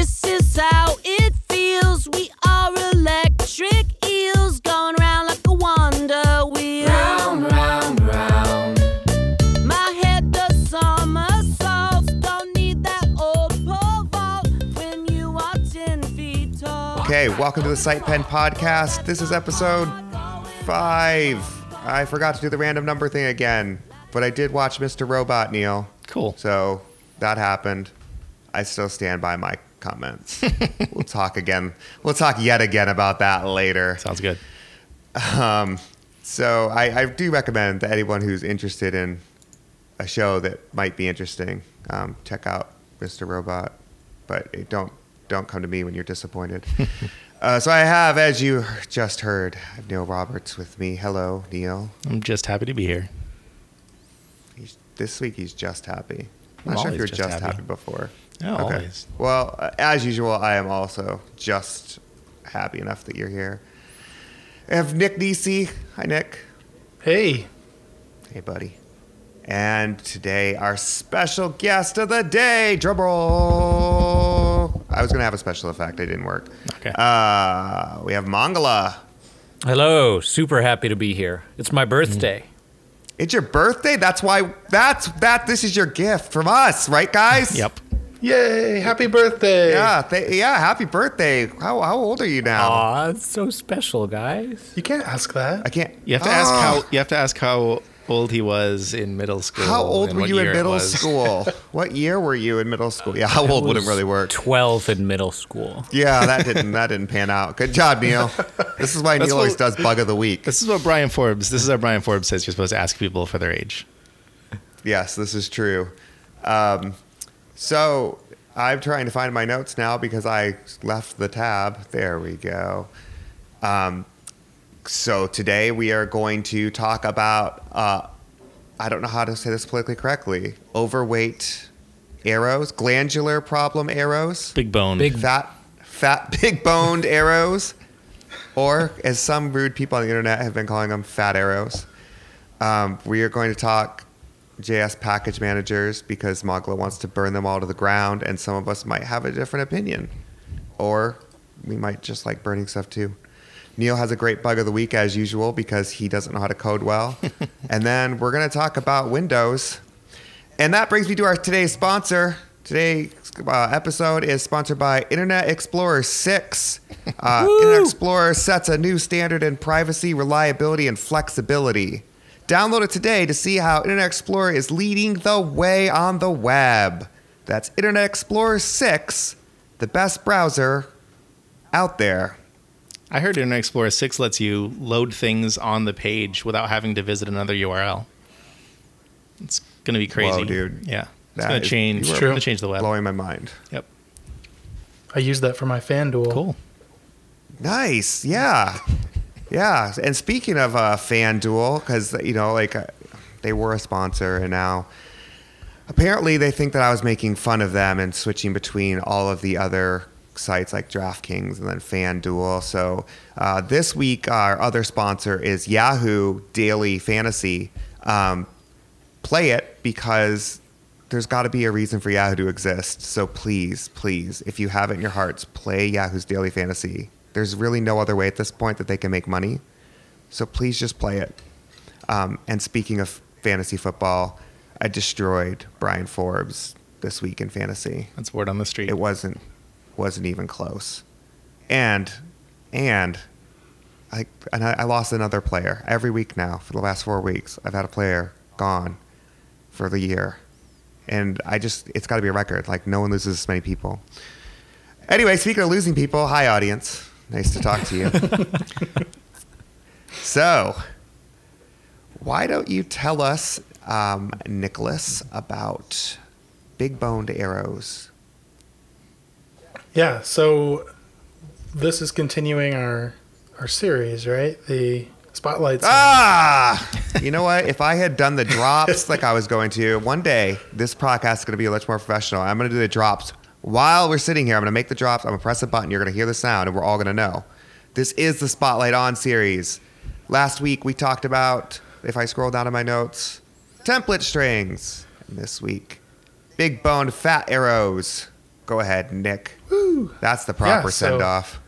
This is how it feels. We are electric eels going round like a wonder wheel. Round, round, round. My head does somersaults. Don't need that old pole vault when you are 10 feet tall. Okay, welcome to the SitePen Podcast. This is episode five. I forgot to do the random number thing again, but I did watch Mr. Robot, Neil. Cool. So that happened. I still stand by my comments. we'll talk again. We'll talk yet again about that later. Sounds good. Um, so I, I do recommend that anyone who's interested in a show that might be interesting, um, check out Mr. Robot. But don't don't come to me when you're disappointed. uh, so I have, as you just heard, Neil Roberts with me. Hello, Neil. I'm just happy to be here. He's, this week he's just happy. I'm I'm not sure if you're just just, happy. happy. before. Yeah, always. Well, uh, as usual, I am also just happy enough that you're here. I have Nick Nisi. Hi, Nick. Hey, Hey, buddy. And today, our special guest of the day, drumroll. I was going to have a special effect, it didn't work. Okay. Uh, we have Mangala. Hello, super happy to be here. It's my birthday. It's your birthday. That's why. That's that. This is your gift from us, right, guys? Yep. Yay, happy birthday. Yeah. Th- yeah. Happy birthday. How how old are you now? Aw, it's so special, guys. You can't ask that. I can't. You have to ask Oh, how you have to ask how old he was in middle school. How old and were what you in year it middle was. school? what year were you in middle school? Yeah, how old wouldn't was really work. 12 in middle school. Yeah, that didn't that didn't pan out. Good job, Neil. This is why That's Neil always what- does bug of the week. This is what Brian Forbes. This is how Brian Forbes says you're supposed to ask people for their age. Yes, this is true. Um, so I'm trying to find my notes now because I left the tab. There we go. Um, so today we are going to talk about, uh, I don't know how to say this politically correctly, overweight arrows, glandular problem arrows, Big bone. Big- fat, fat, big boned arrows, or as some rude people on the internet have been calling them, fat arrows. Um, we are going to talk JS package managers because Mangala wants to burn them all to the ground, and some of us might have a different opinion. Or we might just like burning stuff too. Neil has a great bug of the week as usual because he doesn't know how to code well. and then we're going to talk about Windows. And that brings me to our today's sponsor. Today's uh, episode is sponsored by Internet Explorer 6. Uh, Internet Explorer sets a new standard in privacy, reliability, and flexibility. Download it today to see how Internet Explorer is leading the way on the web. That's Internet Explorer 6, the best browser out there. I heard Internet Explorer 6 lets you load things on the page without having to visit another URL. It's going to be crazy. Whoa, dude. Yeah. It's going to is- change. you It's are going to change the web. Blowing my mind. Yep. I use that for my FanDuel. Cool. Nice. Yeah. Yeah. And speaking of uh, FanDuel, because, you know, like uh, they were a sponsor and now apparently they think that I was making fun of them and switching between all of the other sites like DraftKings and then FanDuel. So uh, this week, our other sponsor is Yahoo Daily Fantasy. Um, play it because there's got to be a reason for Yahoo to exist. So please, please, if you have it in your hearts, play Yahoo's Daily Fantasy. There's really no other way at this point that they can make money. So please just play it. Um, and speaking of fantasy football, I destroyed Brian Forbes this week in fantasy. That's word on the street. It wasn't wasn't even close. And and I and I, I lost another player every week now for the last four weeks. I've had a player gone for the year, and I just it's got to be a record. Like no one loses this many people. Anyway, speaking of losing people, hi audience, nice to talk to you. so, why don't you tell us, um, Nicholas, about big boned arrows? Yeah, so this is continuing our our series, right? The spotlights. Ah, you know what? If I had done the drops like I was going to, one day this podcast is going to be a much more professional. I'm going to do the drops while we're sitting here. I'm going to make the drops. I'm going to press a button. You're going to hear the sound, and we're all going to know. This is the Spotlight On series. Last week we talked about, if I scroll down to my notes, template strings. And this week, big boned fat arrows Go ahead, Nick. Woo! That's the proper so- send off.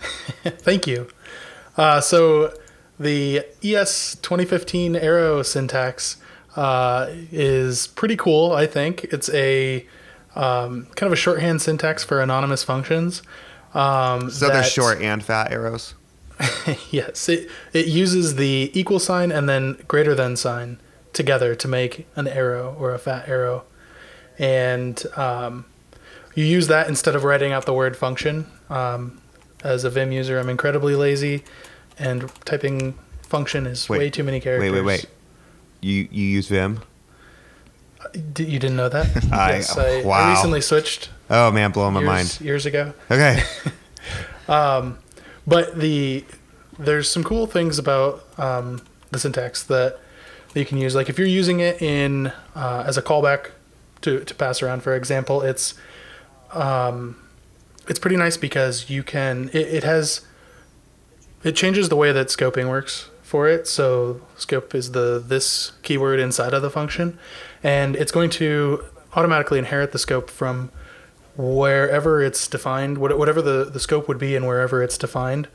Thank you. Uh, so the ES 2015 arrow syntax uh, is pretty cool. I think it's a um, kind of a shorthand syntax for anonymous functions. Um, So they're short and fat arrows. Yes, it it uses the equal sign and then greater than sign together to make an arrow or a fat arrow, and um, you use that instead of writing out the word function. Um, as a Vim user, I'm incredibly lazy, and typing function is Wait, way too many characters. Wait, wait, wait. You you use Vim? You didn't know that? I- yes, I, wow. I recently switched Oh man, blowing my years, mind. years ago. Okay. But the there's some cool things about um, the syntax that, that you can use. Like if you're using it in uh, as a callback to, to pass around, for example, it's um, it's pretty nice because you can it, it has it changes the way that scoping works for it. So scope is the this keyword inside of the function, and it's going to automatically inherit the scope from wherever it's defined, whatever the, the scope would be and wherever it's defined.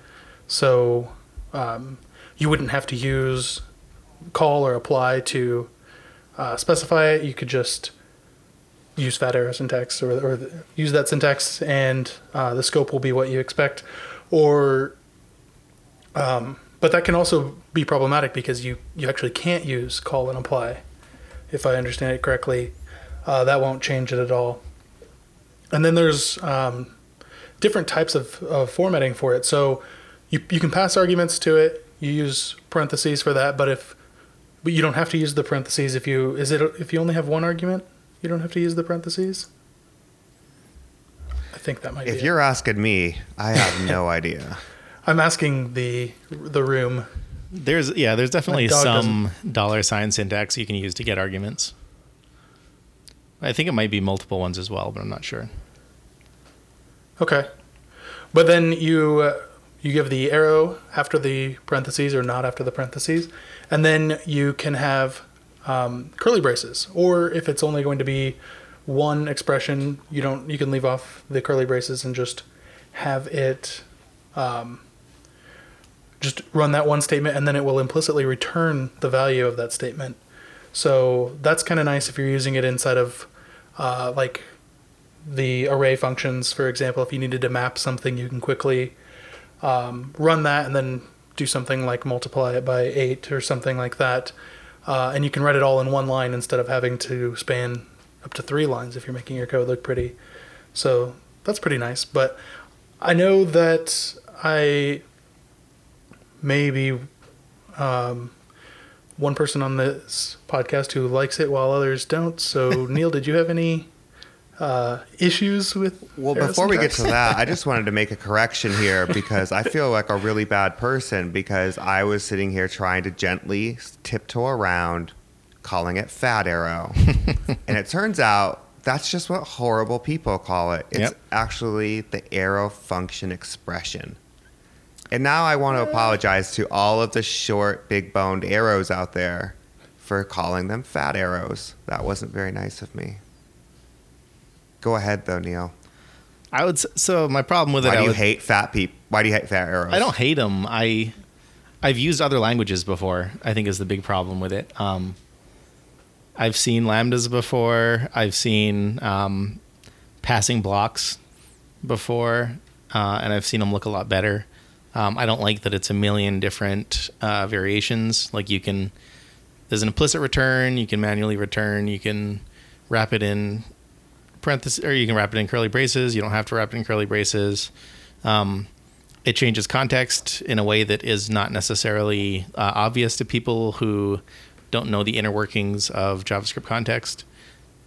So um, you wouldn't have to use call or apply to uh, specify it. You could just use fat arrow syntax or, or the, use that syntax and uh, the scope will be what you expect. Or, um, but that can also be problematic because you, you actually can't use call and apply. If I understand it correctly, uh, that won't change it at all. And then there's um, different types of, of formatting for it. So you, you can pass arguments to it. You use parentheses for that, but if but you don't have to use the parentheses if you is it if you only have one argument, you don't have to use the parentheses. I think that might if be. it. you're asking me, I have no idea. I'm asking the the room. There's yeah, there's definitely some dollar sign syntax you can use to get arguments. I think it might be multiple ones as well, but I'm not sure. Okay, but then you uh, you give the arrow after the parentheses or not after the parentheses, and then you can have um, curly braces. Or if it's only going to be one expression, you don't you can leave off the curly braces and just have it um, just run that one statement, and then it will implicitly return the value of that statement. So that's kind of nice if you're using it inside of uh, like the array functions, for example, if you needed to map something, you can quickly um, run that and then do something like multiply it by eight or something like that. Uh, and you can write it all in one line instead of having to span up to three lines if you're making your code look pretty. So that's pretty nice. But I know that I may be um, one person on this podcast who likes it while others don't. So, Neil, did you have any uh, issues with? Well, arrow before we get to that, I just wanted to make a correction here because I feel like a really bad person because I was sitting here trying to gently tiptoe around calling it fat arrow. and it turns out that's just what horrible people call it. It's Yep. actually the arrow function expression. And now I want to apologize to all of the short, big boned arrows out there for calling them fat arrows. That wasn't very nice of me. Go ahead, though, Neil. I would so my problem with it. Why do you would- hate fat people? Why do you hate fat arrows? I don't hate them. I I've used other languages before. I think is the big problem with it. Um, I've seen lambdas before. I've seen um, passing blocks before, uh, and I've seen them look a lot better. Um, I don't like that it's a million different uh, variations. Like you can, there's an implicit return. You can manually return. You can wrap it in parentheses, or you can wrap it in curly braces. You don't have to wrap it in curly braces. Um, it changes context in a way that is not necessarily uh, obvious to people who don't know the inner workings of JavaScript context,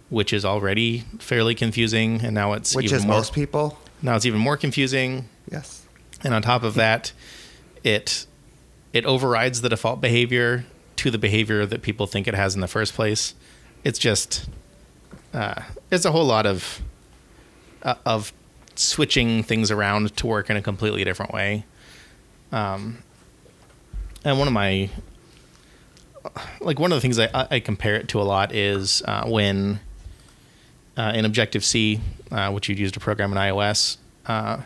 which is already fairly confusing. And now it's Which even is more, most people. now it's even more confusing. Yes. And on top of that, it it overrides the default behavior to the behavior that people think it has in the first place. It's just uh, it's a whole lot of uh, of switching things around to work in a completely different way. Um, and one of my like one of the things I, I compare it to a lot is uh, when uh, in Objective C, uh, which you'd use to program in iOS, uh,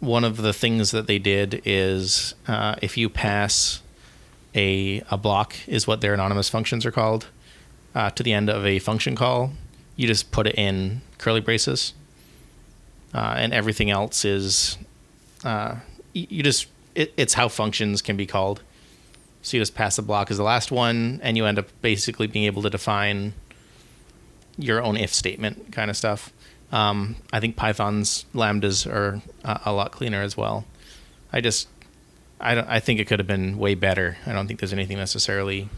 one of the things that they did is uh, if you pass a a block is what their anonymous functions are called uh, to the end of a function call, you just put it in curly braces, uh, and everything else is uh, you just it, it's how functions can be called. So you just pass the block as the last one, and you end up basically being able to define your own if statement kind of stuff. Um, I think Python's lambdas are uh, a lot cleaner as well. I just, I don't, I think it could have been way better. I don't think there's anything necessarily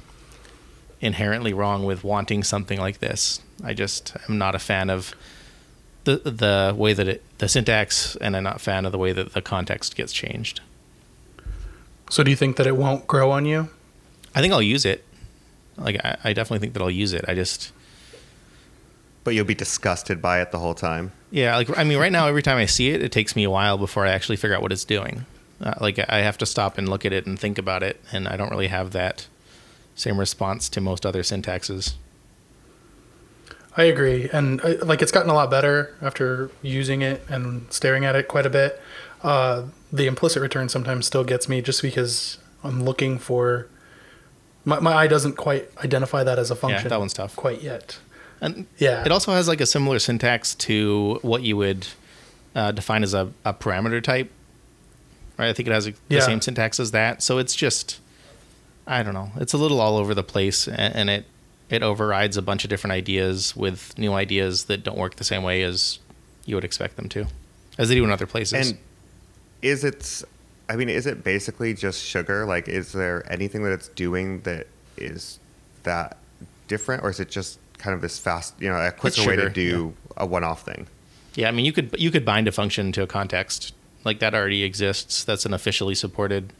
inherently wrong with wanting something like this. I just am not a fan of the the way that it the syntax, and I'm not a fan of the way that the context gets changed. So do you think that it won't grow on you? I think I'll use it. Like I, I definitely think that I'll use it. I just But you'll be disgusted by it the whole time. Yeah, like I mean, right now, every time I see it, it takes me a while before I actually figure out what it's doing. Uh, like I have to stop and look at it and think about it, and I don't really have that same response to most other syntaxes. I agree, and uh, like it's gotten a lot better after using it and staring at it quite a bit. Uh, the implicit return sometimes still gets me just because I'm looking for. My, my eye doesn't quite identify that as a function. Yeah, that one's tough. Quite yet. And Yeah. it also has like a similar syntax to what you would uh, define as a, a parameter type. Right, I think it has a, the Yeah. same syntax as that. So it's just, I don't know, it's a little all over the place, and, and it it overrides a bunch of different ideas with new ideas that don't work the same way as you would expect them to, as they do in other places. And is it? I mean, is it basically just sugar? Like, is there anything that it's doing that is that different, or is it just kind of this fast, you know, a quicker way to sugar, do a one-off thing? Yeah, I mean, you could you could bind a function to a context like that already exists. That's an officially supported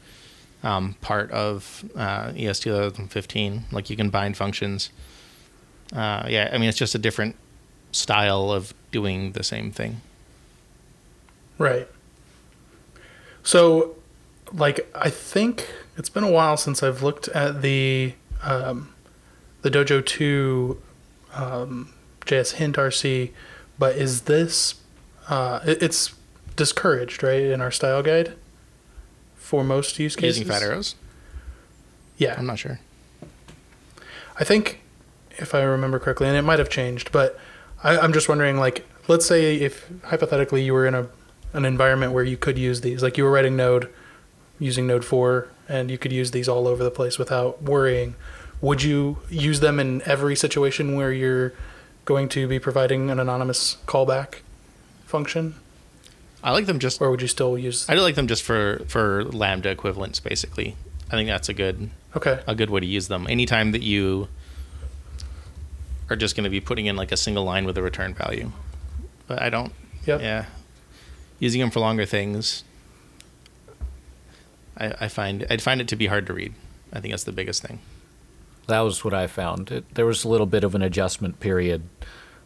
um, part of uh, ES 2015. Like you can bind functions. Uh, yeah, I mean, it's just a different style of doing the same thing. Right. So, like, I think it's been a while since I've looked at the um, the Dojo Two um, JS Hint RC, but is this uh, it- it's discouraged, right, in our style guide for most use cases? Using fat arrows? Yeah, I'm not sure. I think, if I remember correctly, and it might have changed, but I, I'm just wondering, like, let's say if hypothetically you were in a an environment where you could use these, like you were writing Node using Node four, and you could use these all over the place without worrying. Would you use them in every situation where you're going to be providing an anonymous callback function, I like them just. or would you still use? I do like them just for for lambda equivalents, basically. I think that's a good Okay, a good way to use them. Anytime that you are just going to be putting in like a single line with a return value, but I don't. Yep. Yeah, using them for longer things, I, I find I'd find it to be hard to read. I think that's the biggest thing. That was what I found. It, there was a little bit of an adjustment period,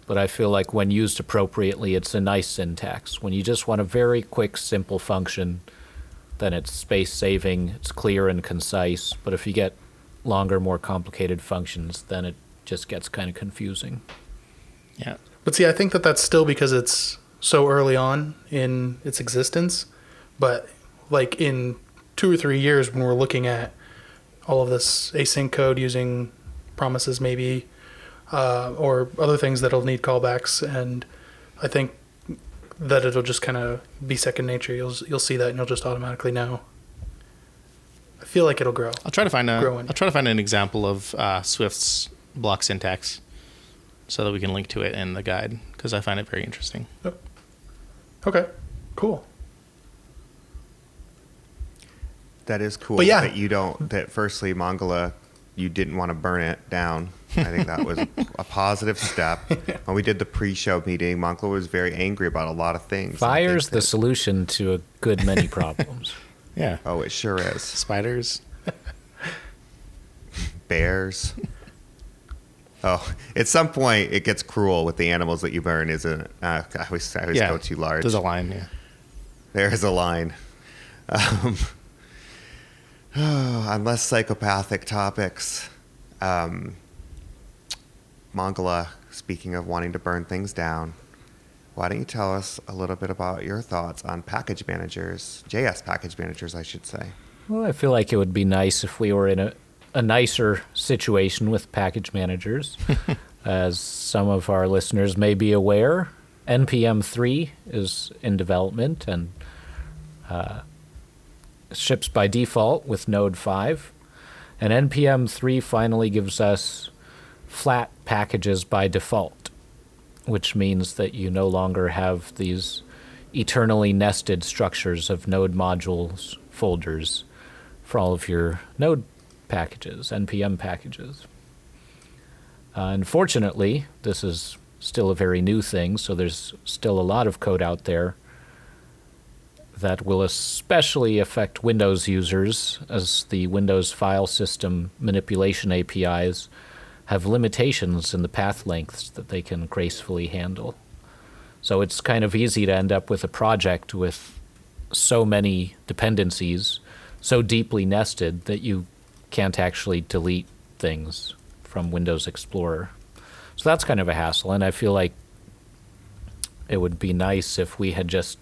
but I feel like when used appropriately, it's a nice syntax. When you just want a very quick, simple function, then it's space saving, it's clear and concise. But if you get longer, more complicated functions, then it just gets kind of confusing. Yeah, But see, I think that that's still because it's so early on in its existence. But like in two or three years, when we're looking at all of this async code using promises, maybe, uh, or other things that'll need callbacks, and I think that it'll just kind of be second nature. You'll you'll see that, and you'll just automatically know. I feel like it'll grow. I'll try to find a. Growing. will try to find an example of uh, Swift's block syntax, so that we can link to it in the guide because I find it very interesting. Yep. Okay, cool. That is cool. But yeah. that you don't. That firstly, Mangala, you didn't want to burn it down. I think that was a positive step. When we did the pre-show meeting, Mangala was very angry about a lot of things. I think Fire's the that- solution to a good many problems. Yeah, Oh, it sure is. spiders. Bears. Oh, at some point it gets cruel with the animals that you burn, isn't it? Uh, I always, I always yeah, go too large. There's a line. Yeah. There is a line. Um, on less psychopathic topics, um, Mangala speaking of wanting to burn things down, why don't you tell us a little bit about your thoughts on package managers, JS package managers, I should say? Well, I feel like it would be nice if we were in a, a nicer situation with package managers. As some of our listeners may be aware, NPM 3 is in development and uh, ships by default with Node 5. And NPM 3 finally gives us flat packages by default, which means that you no longer have these eternally nested structures of node modules folders for all of your node packages, NPM packages. Uh, unfortunately, this is still a very new thing, so there's still a lot of code out there that will especially affect Windows users, as the Windows file system manipulation APIs have limitations in the path lengths that they can gracefully handle. So it's kind of easy to end up with a project with so many dependencies, so deeply nested that you can't actually delete things from Windows Explorer. So that's kind of a hassle, and I feel like it would be nice if we had just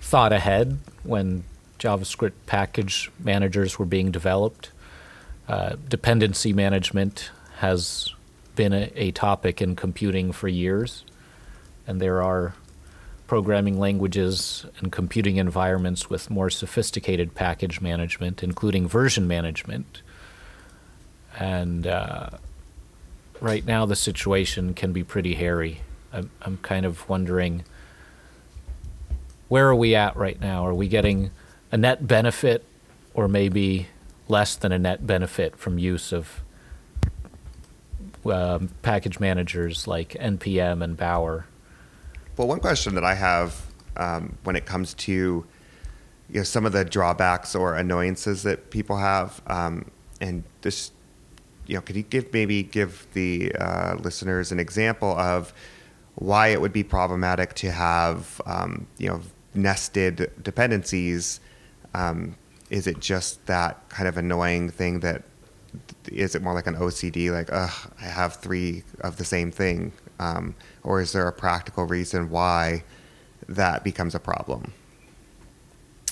thought ahead when JavaScript package managers were being developed. Uh, dependency management has been a, a topic in computing for years, and there are programming languages and computing environments with more sophisticated package management, including version management. And uh, right now, the situation can be pretty hairy. I'm, I'm kind of wondering where are we at right now? Are we getting a net benefit or maybe less than a net benefit from use of um, package managers like NPM and Bower? Well, one question that I have um, when it comes to you know some of the drawbacks or annoyances that people have, um, and this, you know, could you give maybe give the uh, listeners an example of why it would be problematic to have um, you know nested dependencies? Um, is it just that kind of annoying thing that is it more like an OCD, like, ugh, I have three of the same thing? Um, or is there a practical reason why that becomes a problem?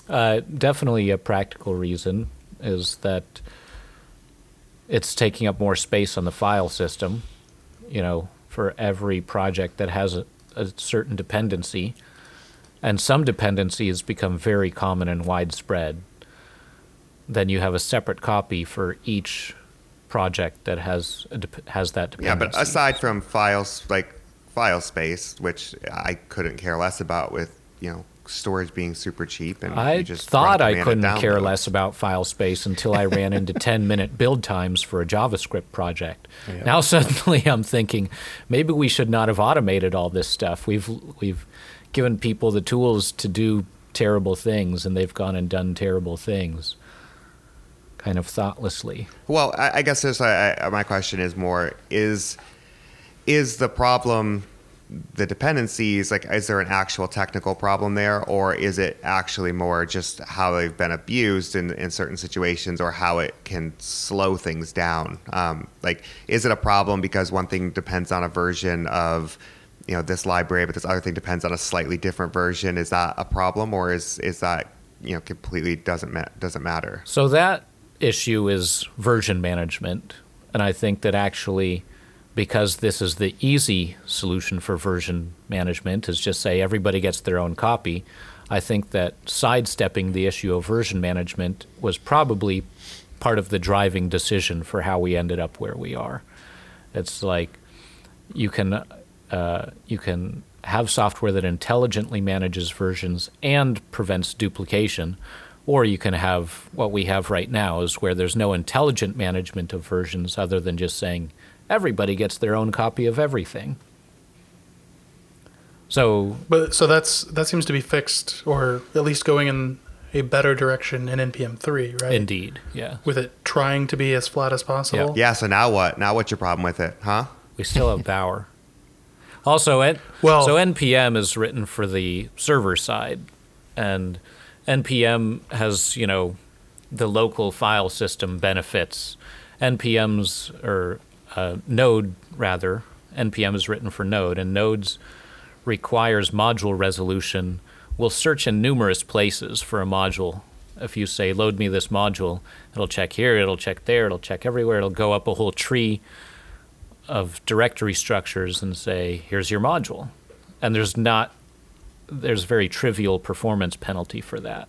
Uh, definitely a practical reason is that it's taking up more space on the file system. You know, for every project that has a, a certain dependency, and some dependencies become very common and widespread. Then you have a separate copy for each project that has a dep- has that dependency. Yeah, but aside from files like file space, which I couldn't care less about with you know storage being super cheap and I you just thought I couldn't care less about file space until I ran into 10 minute build times for a JavaScript project. Now suddenly I'm thinking maybe we should not have automated all this stuff. We've we've given people the tools to do terrible things and they've gone and done terrible things kind of thoughtlessly. Well, I, I guess this, I, I, my question is more: is is the problem the dependencies? Like, is there an actual technical problem there, or is it actually more just how they've been abused in, in certain situations, or how it can slow things down? Um, like, is it a problem because one thing depends on a version of you know this library, but this other thing depends on a slightly different version? Is that a problem, or is is that you know completely doesn't ma- doesn't matter? So that issue is version management. And I think that actually, because this is the easy solution for version management, is just say everybody gets their own copy. I think that sidestepping the issue of version management was probably part of the driving decision for how we ended up where we are. It's like you can uh, you can have software that intelligently manages versions and prevents duplication, or you can have what we have right now is where there's no intelligent management of versions other than just saying everybody gets their own copy of everything. So But so that's that seems to be fixed, or at least going in a better direction in NPM three, right? indeed, yeah, With it trying to be as flat as possible. Yeah. So now what? Now what's your problem with it, huh? we still have Bower. Also, N- Well- so NPM is written for the server side, and NPM has you know the local file system benefits. NPM's or uh, Node rather npm is written for Node, and Node's requires module resolution will search in numerous places for a module. If you say, load me this module, it'll check here, it'll check there, it'll check everywhere, it'll go up a whole tree of directory structures and say, here's your module. And there's not, there's very trivial performance penalty for that.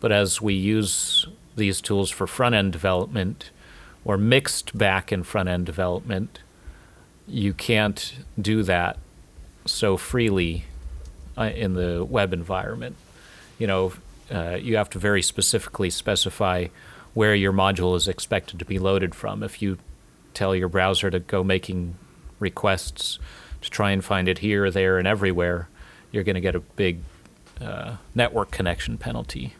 But as we use these tools for front end development or mixed back and front end development, you can't do that so freely uh, in the web environment. You know, uh, you have to very specifically specify where your module is expected to be loaded from. If you tell your browser to go making requests to try and find it here, there, and everywhere, you're going to get a big uh, network connection penalty.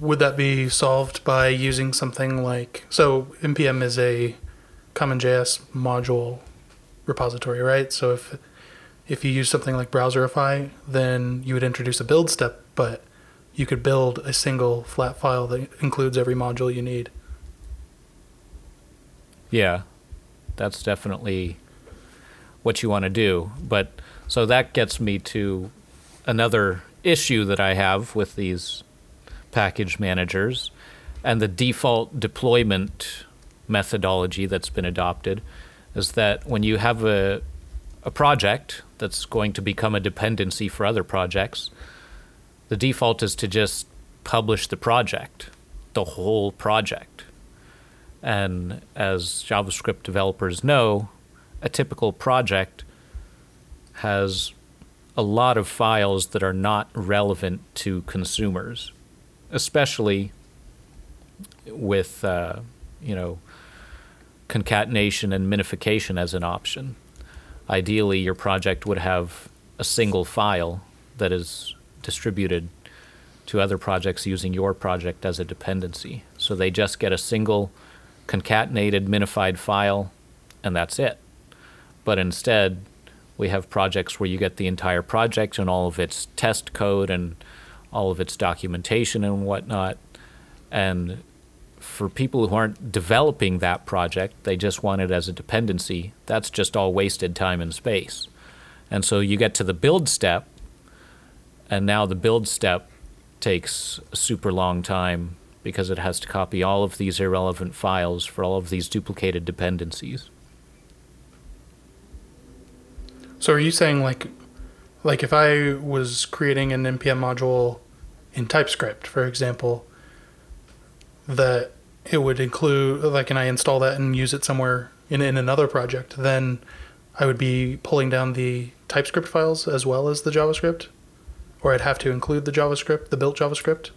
Would that be solved by using something like so npm is a CommonJS module repository, right? So if if you use something like Browserify, then you would introduce a build step, but you could build a single flat file that includes every module you need. Yeah, that's definitely what you want to do. But so that gets me to another issue that I have with these package managers and the default deployment methodology that's been adopted is that when you have a, a project that's going to become a dependency for other projects, the default is to just publish the project, the whole project. And as JavaScript developers know, a typical project has a lot of files that are not relevant to consumers, especially with, uh, you know, concatenation and minification as an option. Ideally, your project would have a single file that is distributed to other projects using your project as a dependency. So they just get a single concatenated minified file, and that's it. But instead, we have projects where you get the entire project and all of its test code and all of its documentation and whatnot. And for people who aren't developing that project, they just want it as a dependency, that's just all wasted time and space. And so you get to the build step, and now the build step takes a super long time because it has to copy all of these irrelevant files for all of these duplicated dependencies. So are you saying like like if I was creating an npm module in TypeScript, for example, that it would include like and I install that and use it somewhere in in another project, then I would be pulling down the TypeScript files as well as the JavaScript? Or I'd have to include the JavaScript, the built JavaScript?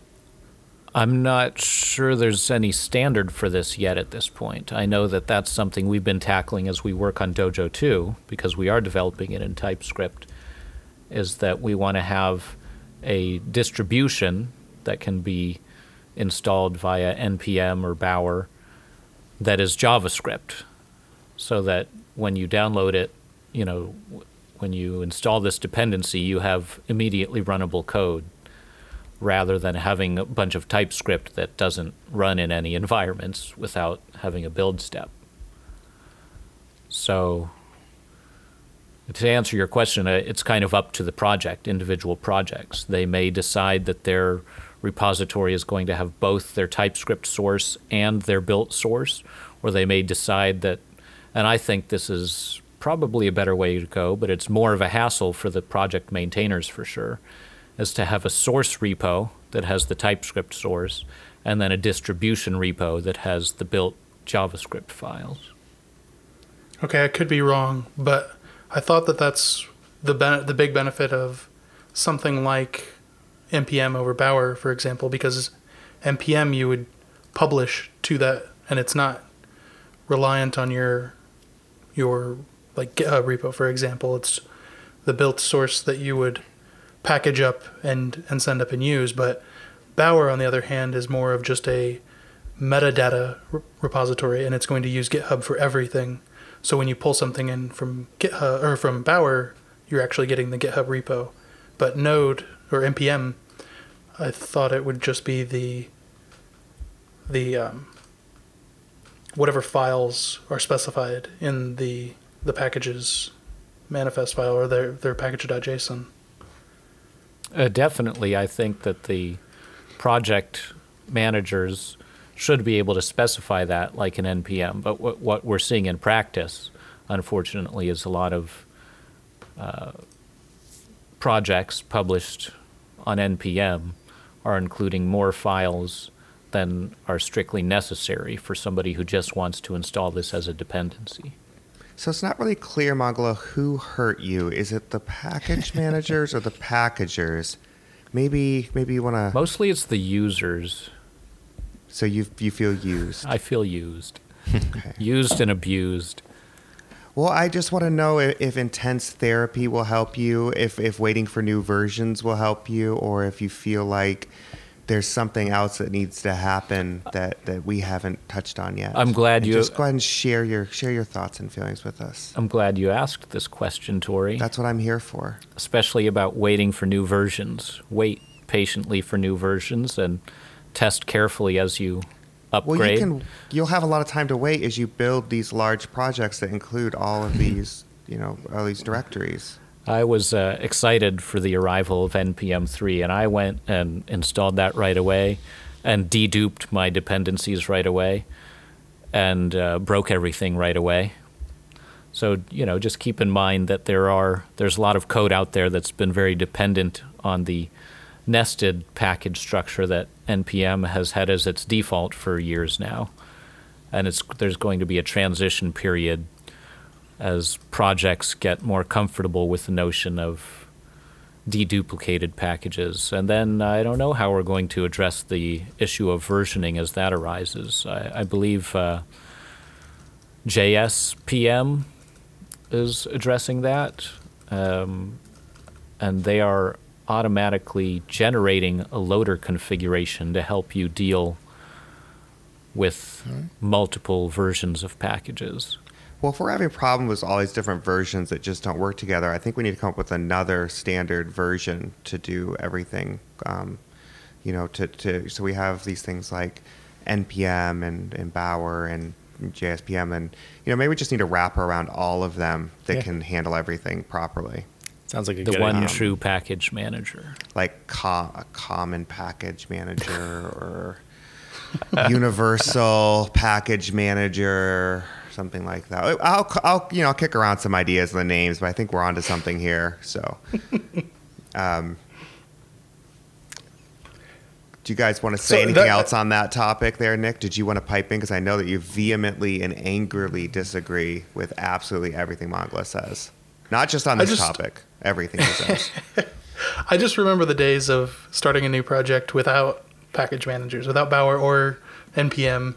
I'm not sure there's any standard for this yet at this point. I know that that's something we've been tackling as we work on Dojo 2 because we are developing it in TypeScript is that we want to have a distribution that can be installed via npm or bower that is javascript so that when you download it you know when you install this dependency you have immediately runnable code rather than having a bunch of typescript that doesn't run in any environments without having a build step so to answer your question, uh, it's kind of up to the project, individual projects. They may decide that their repository is going to have both their TypeScript source and their built source, or they may decide that, and I think this is probably a better way to go, but it's more of a hassle for the project maintainers for sure, is to have a source repo that has the TypeScript source and then a distribution repo that has the built JavaScript files. Okay, I could be wrong, but I thought that that's the ben- the big benefit of something like npm over Bower, for example, because npm you would publish to that, and it's not reliant on your your like GitHub uh, repo, for example. It's the built source that you would package up and and send up and use. But Bower, on the other hand, is more of just a metadata re- repository, and it's going to use GitHub for everything. So when you pull something in from GitHub or from Bower, you're actually getting the GitHub repo. But Node or npm, I thought it would just be the the um, whatever files are specified in the the package's manifest file or their their package.json. Uh, definitely, I think that the project managers should be able to specify that like an NPM. But what, what we're seeing in practice, unfortunately, is a lot of uh, projects published on NPM are including more files than are strictly necessary for somebody who just wants to install this as a dependency. So it's not really clear, Mangala, who hurt you. Is it the package managers or the packagers? Maybe maybe you want to. Mostly it's the users. So you you feel used. I feel used. Okay. Used and abused. Well, I just want to know if, if intense therapy will help you, if if waiting for new versions will help you, or if you feel like there's something else that needs to happen that, that we haven't touched on yet. I'm glad And you- just go ahead and share your share your thoughts and feelings with us. I'm glad you asked this question, Tori. That's what I'm here for. especially about waiting for new versions. Wait patiently for new versions and test carefully as you upgrade. Well, you can you'll have a lot of time to wait as you build these large projects that include all of these, you know, all these directories. I was uh, excited for the arrival of NPM 3, and I went and installed that right away and deduped my dependencies right away and uh, broke everything right away. So, you know, just keep in mind that there are there's a lot of code out there that's been very dependent on the nested package structure that npm has had as its default for years now. And it's there's going to be a transition period as projects get more comfortable with the notion of deduplicated packages. And then I don't know how we're going to address the issue of versioning as that arises. I, I believe uh, JSPM is addressing that, um, and they are automatically generating a loader configuration to help you deal with multiple versions of packages. Well, if we're having a problem with all these different versions that just don't work together, I think we need to come up with another standard version to do everything. Um, you know, to, to so we have these things like npm and, and Bower and JSPM, and you know maybe we just need a wrapper around all of them that Yeah. can handle everything properly, Sounds like a The good one idea. true package manager. like co- a common package manager or universal package manager, something like that. I'll, I'll, you know, I'll kick around some ideas and the names, but I think we're onto something here. So, um, do you guys want to say So anything that- else on that topic there, Nick? Did you want to pipe in? Because I know that you vehemently and angrily disagree with absolutely everything Mangala says. Not just on this just- topic, everything he says. I just remember the days of starting a new project without package managers, without Bower or npm,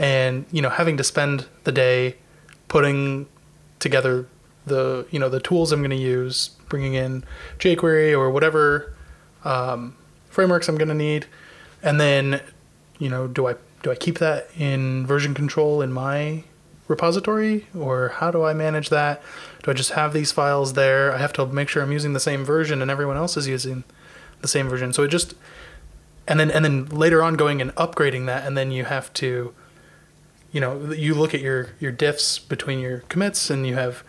and you know having to spend the day putting together the you know the tools I'm going to use, bringing in jQuery or whatever um, frameworks I'm going to need, and then you know do I do I keep that in version control in my repository or how do I manage that? Do I just have these files there? I have to make sure I'm using the same version and everyone else is using the same version. So it just and then and then later on going and upgrading that and then you have to you know you look at your your diffs between your commits and you have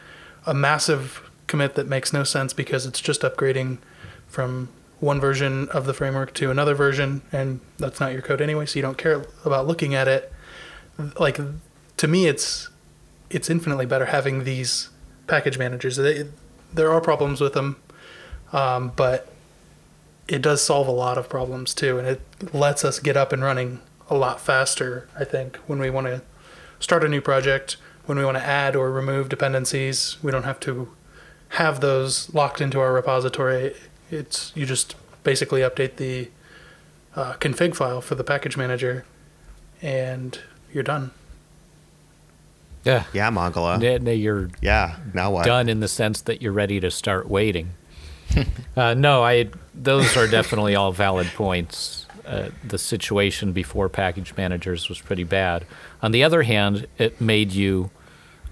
a massive commit that makes no sense because it's just upgrading from one version of the framework to another version and that's not your code anyway so you don't care about looking at it. Like to me it's it's infinitely better having these package managers. They, there are problems with them um, but it does solve a lot of problems too and it lets us get up and running a lot faster i think when we want to start a new project when we want to add or remove dependencies we don't have to have those locked into our repository it's you just basically update the uh, config file for the package manager and you're done Yeah. yeah, Mangala. N- n- You're Yeah. Now what? done in the sense that you're ready to start waiting. uh, no, I. Those are definitely all valid points. Uh, the situation before package managers was pretty bad. On the other hand, it made you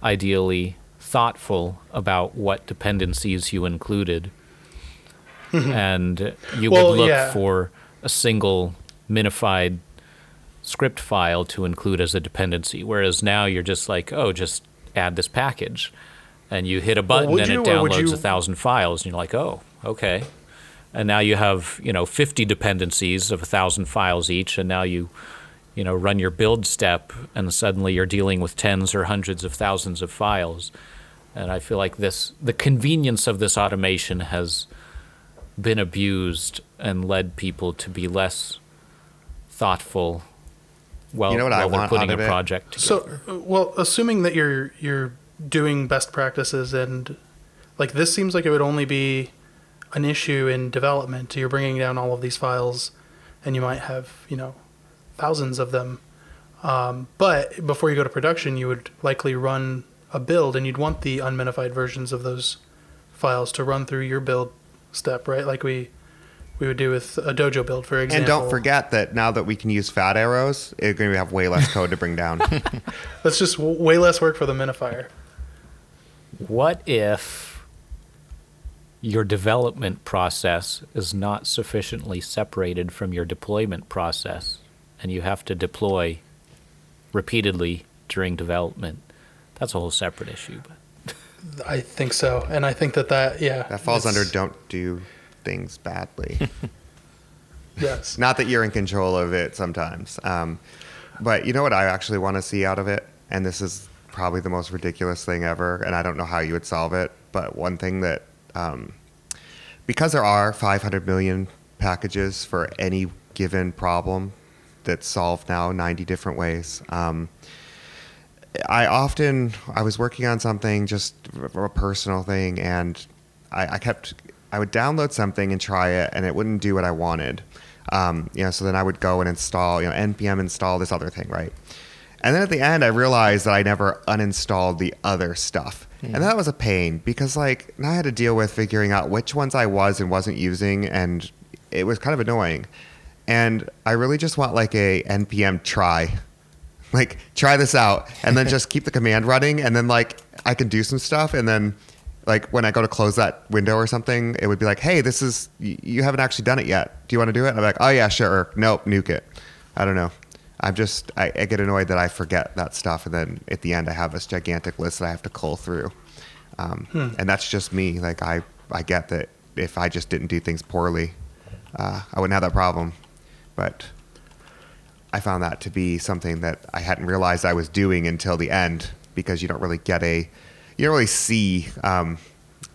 ideally thoughtful about what dependencies you included, and you Well, would look yeah. for a single minified script file to include as a dependency. Whereas now you're just like, oh, just add this package, and you hit a button would and you, it downloads you- a thousand files, and you're like, oh, okay. And now you have you know 50 dependencies of a thousand files each, and now you you know run your build step, and suddenly you're dealing with tens or hundreds of thousands of files. And I feel like this the convenience of this automation has been abused and led people to be less thoughtful while, You know what while they're want putting out of a it? project together. So, uh, well, assuming that you're you're doing best practices and like this seems like it would only be an issue in development. You're bringing down all of these files, and you might have you know thousands of them. Um, but before you go to production, you would likely run a build, and you'd want the unminified versions of those files to run through your build step, right? Like we we would do with a dojo build, for example. And don't forget that now that we can use fat arrows, it's going to have way less code to bring down. that's just w- way less work for the minifier. What if your development process is not sufficiently separated from your deployment process and you have to deploy repeatedly during development? That's a whole separate issue. But I think so, and I think that that yeah That falls under don't do things badly. yes. Not that you're in control of it sometimes. Um, but you know what I actually want to see out of it? And this is probably the most ridiculous thing ever. And I don't know how you would solve it. But one thing that, um, because there are 500 million packages for any given problem that's solved now 90 different ways. Um, I often I was working on something just a personal thing, and I, I kept I would download something and try it, and it wouldn't do what I wanted. Um, you know, so then I would go and install, you know, npm install this other thing, right? And then at the end, I realized that I never uninstalled the other stuff, and that was a pain because like I had to deal with figuring out which ones I was and wasn't using, and it was kind of annoying. And I really just want like a npm try. Like try this out and then just keep the command running and then like i can do some stuff and then like when i go to close that window or something it would be like hey this is you haven't actually done it yet. Do you want to do it? I'm like oh yeah sure. Nope nuke it. I don't know i'm just I, I get annoyed that i forget that stuff and then at the end i have this gigantic list that i have to cull through um, and that's just me like i i get that if i just didn't do things poorly uh, i wouldn't have that problem but I found that to be something that I hadn't realized I was doing until the end because you don't really get a, you don't really see um,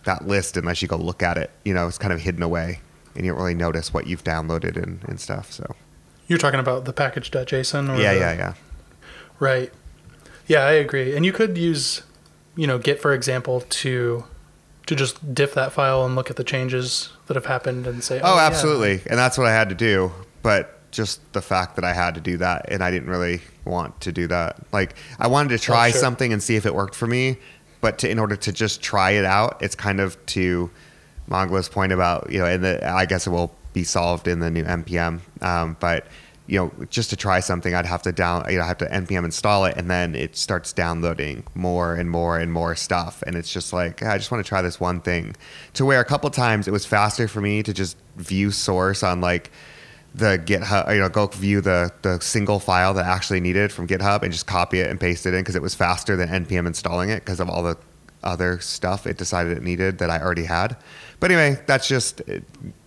that list unless you go look at it. You know, it's kind of hidden away and you don't really notice what you've downloaded and, and stuff. So, You're talking about the package.json or yeah, the- yeah, yeah. Right. Yeah, I agree. And you could use, you know, Git for example to to just diff that file and look at the changes that have happened and say, oh, oh, yeah. absolutely. And that's what I had to do. But just the fact that I had to do that and I didn't really want to do that. Like I wanted to try sure. something and see if it worked for me, but to, in order to just try it out, it's kind of to Mangala's point about, you know, and the, I guess it will be solved in the new npm. Um, but you know, just to try something, I'd have to down, you know, I have to npm install it, and then it starts downloading more and more and more stuff, and it's just like "Ah, I just want to try this one thing. To where a couple times it was faster for me to just view source on like the GitHub, you know, go view the the single file that I actually needed from GitHub and just copy it and paste it in because it was faster than npm installing it because of all the other stuff it decided it needed that I already had. But anyway, that's just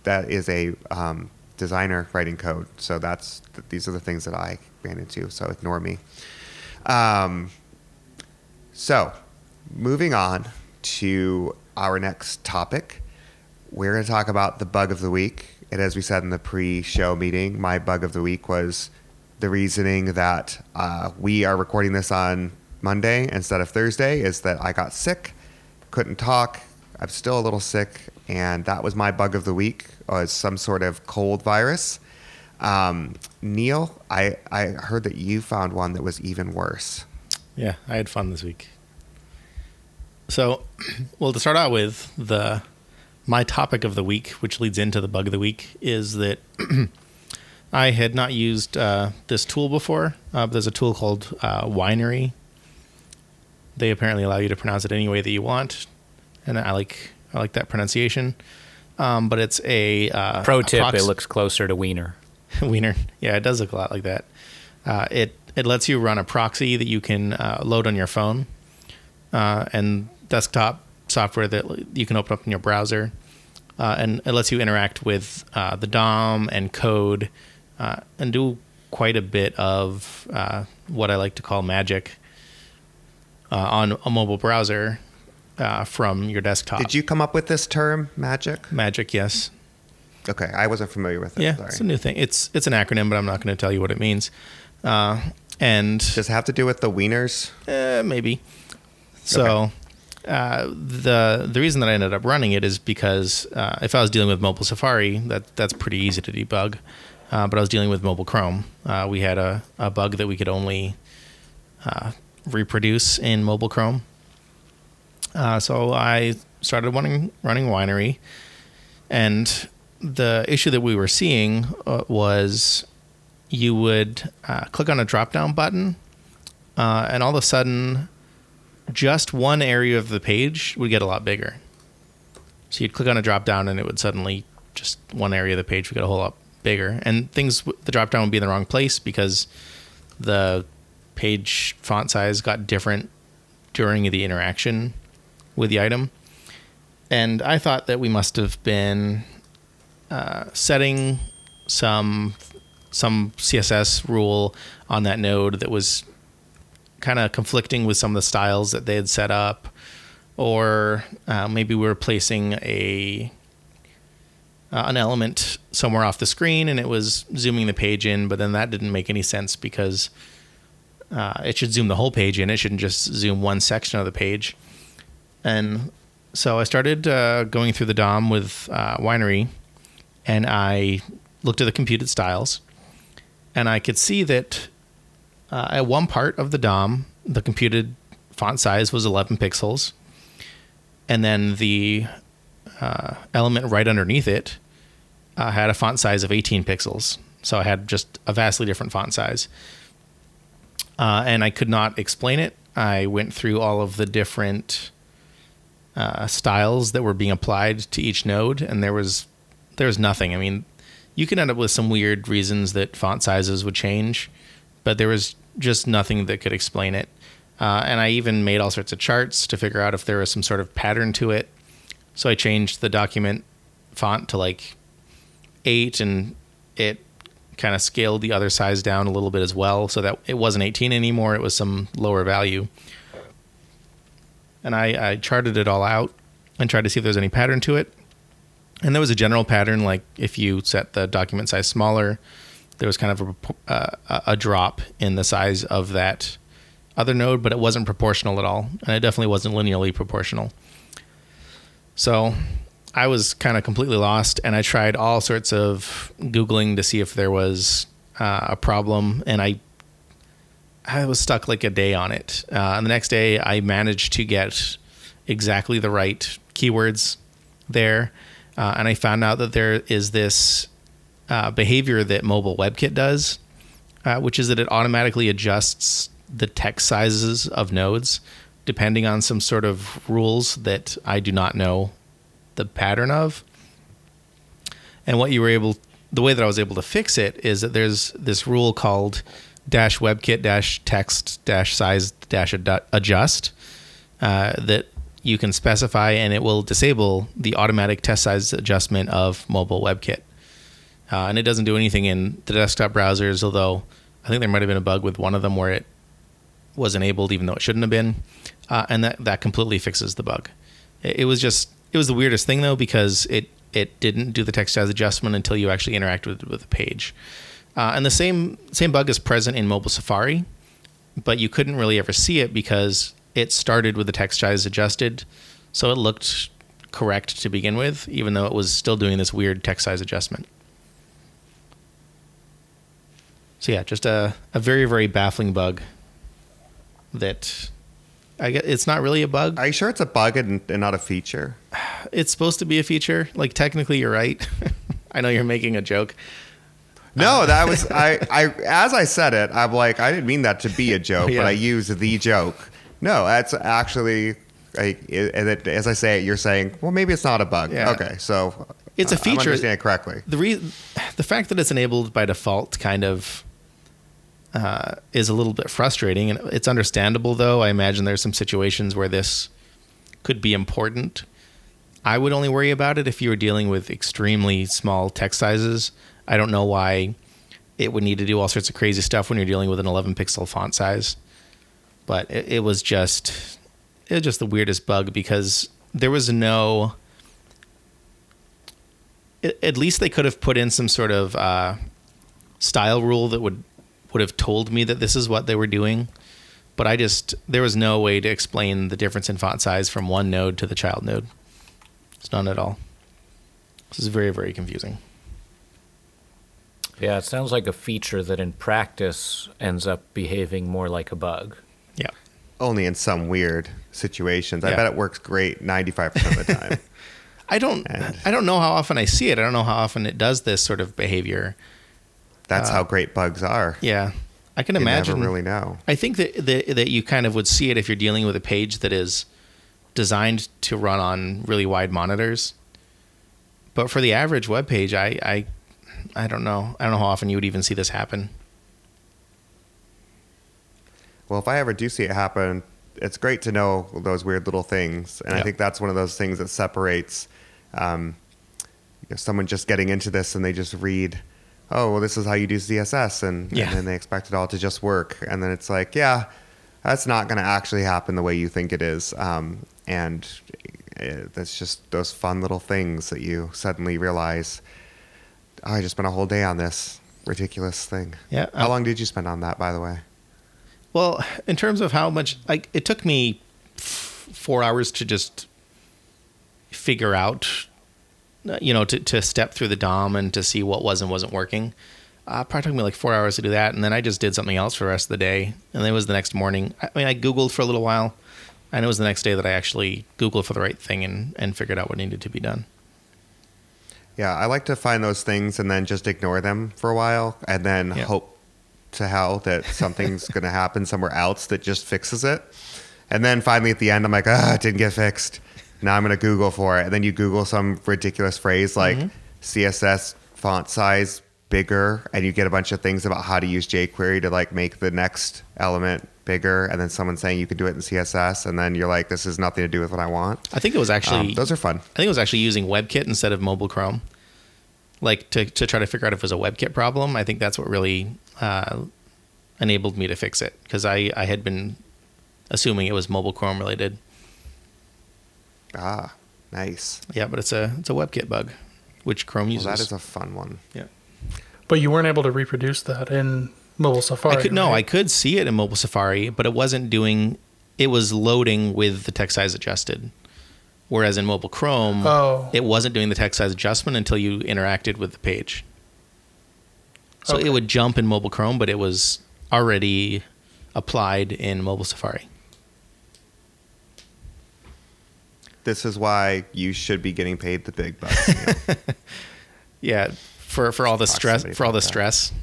that is a um, designer writing code. So that's these are the things that I ran into. So ignore me. Um, so moving on to our next topic, we're going to talk about the bug of the week. And as we said in the pre-show meeting, my bug of the week was the reasoning that uh, we are recording this on Monday instead of Thursday is that I got sick, couldn't talk. I'm still a little sick, and that was my bug of the week was some sort of cold virus. Um, Neil, I, I heard that you found one that was even worse. Yeah, I had fun this week. So, well, to start out with, the my topic of the week, which leads into the bug of the week, is that I had not used uh, this tool before. Uh, but there's a tool called uh, Weinre. They apparently allow you to pronounce it any way that you want, and I like I like that pronunciation. Um, but it's a uh, Pro tip: approx- it looks closer to Wiener. Wiener. Yeah, it does look a lot like that. Uh, it it lets you run a proxy that you can uh, load on your phone uh, and desktop software that you can open up in your browser, uh, and it lets you interact with uh, the DOM and code uh, and do quite a bit of uh, what I like to call magic uh, on a mobile browser uh, from your desktop. Did you come up with this term, magic? Magic, yes. Okay, I wasn't familiar with it. Yeah, Sorry. it's a new thing. It's it's an acronym, but I'm not going to tell you what it means. Uh, and Does it have to do with the wieners? Uh, maybe. So, uh, the the reason that I ended up running it is because uh, if I was dealing with mobile Safari, that that's pretty easy to debug. Uh, but I was dealing with mobile Chrome. Uh, we had a, a bug that we could only uh, reproduce in mobile Chrome. Uh, so I started running running Weinre, and the issue that we were seeing uh, was you would uh, click on a drop down button, uh, and all of a sudden, just one area of the page would get a lot bigger. So you'd click on a drop down, and it would suddenly just one area of the page would get a whole lot bigger, and things the drop down would be in the wrong place because the page font size got different during the interaction with the item. And I thought that we must have been uh, setting some some CSS rule on that node that was kind of conflicting with some of the styles that they had set up, or uh, maybe we were placing a uh, an element somewhere off the screen and it was zooming the page in, but then that didn't make any sense because uh, it should zoom the whole page in. It shouldn't just zoom one section of the page. And so I started uh, going through the DOM with uh, Weinre, and I looked at the computed styles, and I could see that uh, at one part of the DOM, the computed font size was 11 pixels, and then the uh, element right underneath it uh, had a font size of 18 pixels. So I had just a vastly different font size. Uh, and I could not explain it. I went through all of the different uh, styles that were being applied to each node, and there was there was nothing. I mean, you can end up with some weird reasons that font sizes would change, but there was just nothing that could explain it. Uh, and I even made all sorts of charts to figure out if there was some sort of pattern to it. So I changed the document font to like eight, and it kind of scaled the other size down a little bit as well, so that it wasn't 18 anymore. It was some lower value. And I, I charted it all out and tried to see if there was any pattern to it. And there was a general pattern, like if you set the document size smaller, there was kind of a, uh, a drop in the size of that other node, but it wasn't proportional at all. And it definitely wasn't linearly proportional. So I was kind of completely lost, and I tried all sorts of googling to see if there was uh, a problem, and I I was stuck like a day on it. Uh, and the next day, I managed to get exactly the right keywords there, uh, and I found out that there is this uh, behavior that Mobile WebKit does, uh, which is that it automatically adjusts the text sizes of nodes depending on some sort of rules that I do not know the pattern of. And what you were able, the way that I was able to fix it is that there's this rule called dash WebKit dash text dash size dash adjust uh, that you can specify, and it will disable the automatic test size adjustment of mobile WebKit. Uh, and it doesn't do anything in the desktop browsers, although I think there might have been a bug with one of them where it was enabled even though it shouldn't have been, uh, and that that completely fixes the bug. It, it was just it was the weirdest thing though because it it didn't do the text size adjustment until you actually interacted with with the page, uh, and the same same bug is present in mobile Safari, but you couldn't really ever see it because it started with the text size adjusted, so it looked correct to begin with, even though it was still doing this weird text size adjustment. So yeah, just a, a very very baffling bug that I guess it's not really a bug. Are you sure it's a bug and, and not a feature? It's supposed to be a feature. Like technically, you're right. I know you're making a joke. No, that was I. I as I said it, I'm like I didn't mean that to be a joke, Yeah. but I used the joke. No, that's actually. Like, it- and it, as I say it, you're saying, well, maybe it's not a bug. Yeah. Okay, so It's a feature. I'm understanding it correctly. The re- the fact that it's enabled by default kind of uh, is a little bit frustrating, and it's understandable. Though I imagine there's some situations where this could be important. I would only worry about it if you were dealing with extremely small text sizes. I don't know why it would need to do all sorts of crazy stuff when you're dealing with an 11 pixel font size, but it, it was just it was just the weirdest bug because there was no. At least they could have put in some sort of uh, style rule that would would have told me that this is what they were doing but I just there was no way to explain the difference in font size from one node to the child node. It's none at all. This is very very confusing. Yeah, it sounds like a feature that in practice ends up behaving more like a bug. Yeah. Only in some weird situations. I bet it works great 95% of the time. I don't And- I don't know how often I see it. I don't know how often it does this sort of behavior. That's how uh, great bugs are. Yeah. I can You imagine never really know. I think that, that that you kind of would see it if you're dealing with a page that is designed to run on really wide monitors. But for the average web page, I, I I don't know. I don't know how often you would even see this happen. Well, if I ever do see it happen, it's great to know those weird little things, and I think that's one of those things that separates um, you know, someone just getting into this and they just read, "Oh, well, this is how you do CSS," and, Yeah. and then they expect it all to just work, and then it's like, yeah, that's not going to actually happen the way you think it is, um, and uh, that's just those fun little things that you suddenly realize. Oh, I just spent a whole day on this ridiculous thing. Yeah, How um, long did you spend on that, by the way? Well, in terms of how much, like, it took me f- four hours to just figure out, uh, you know, to, to step through the DOM and to see what was and wasn't working. Uh, probably took me like four hours to do that, and then I just did something else for the rest of the day. And then it was the next morning. I mean, I Googled for a little while, and it was the next day that I actually Googled for the right thing and, and figured out what needed to be done. Yeah, I like to find those things and then just ignore them for a while and then Yeah. hope to hell that something's going to happen somewhere else that just fixes it. And then finally at the end, I'm like, ah, it didn't get fixed. Now I'm going to Google for it. And then you Google some ridiculous phrase like CSS font size bigger, and you get a bunch of things about how to use jQuery to like make the next element bigger. And then someone saying you can do it in CSS. And then you're like, this has nothing to do with what I want. I think it was actually Um, those are fun. I think it was actually using WebKit instead of mobile Chrome, like to, to try to figure out if it was a WebKit problem. I think that's what really uh, enabled me to fix it because I, I had been assuming it was mobile Chrome related. Ah, nice. Yeah, but it's a it's a WebKit bug, which Chrome Well, uses. that is a fun one. yeah. But you weren't able to reproduce that in mobile Safari. I could no, I could see it in mobile Safari, but it wasn't doing. It was loading with the text size adjusted, whereas in mobile Chrome, Oh. it wasn't doing the text size adjustment until you interacted with the page. So Okay. it would jump in mobile Chrome, but it was already applied in mobile Safari. This is why you should be getting paid the big bucks. Neil. Yeah, for for all the Talk stress, for all the that. stress.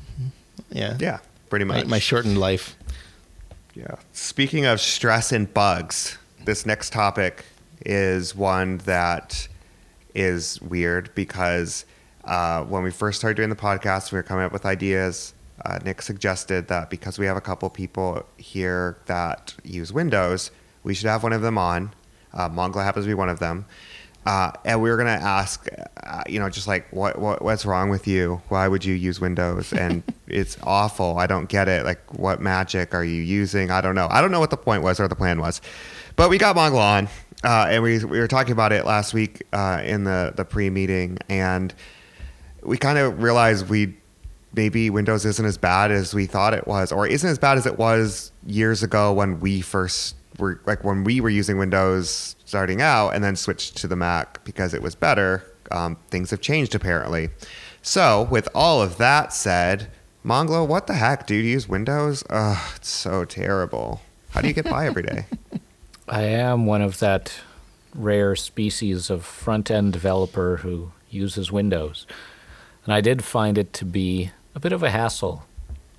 Yeah, yeah, pretty My, much. my shortened life. Yeah. Speaking of stress and bugs, this next topic is one that is weird because uh, when we first started doing the podcast, we were coming up with ideas. Uh, Nick suggested that because we have a couple people here that use Windows, we should have one of them on. Uh, Mangala happens to be one of them. Uh, and we were going to ask, uh, you know, just like, what, what what's wrong with you? Why would you use Windows? And it's awful. I don't get it. Like, what magic are you using? I don't know. I don't know what the point was or the plan was. But we got Mangala on, uh, and we, we were talking about it last week uh, in the, the pre meeting. And we kind of realized we maybe Windows isn't as bad as we thought it was, or isn't as bad as it was years ago when we first were like when we were using Windows starting out and then switched to the Mac because it was better. Um, things have changed apparently. So, with all of that said, Mangala, what the heck, Do You use Windows? Ugh, it's so terrible. How do you get by every day? I am one of that rare species of front end developer who uses Windows. And I did find it to be a bit of a hassle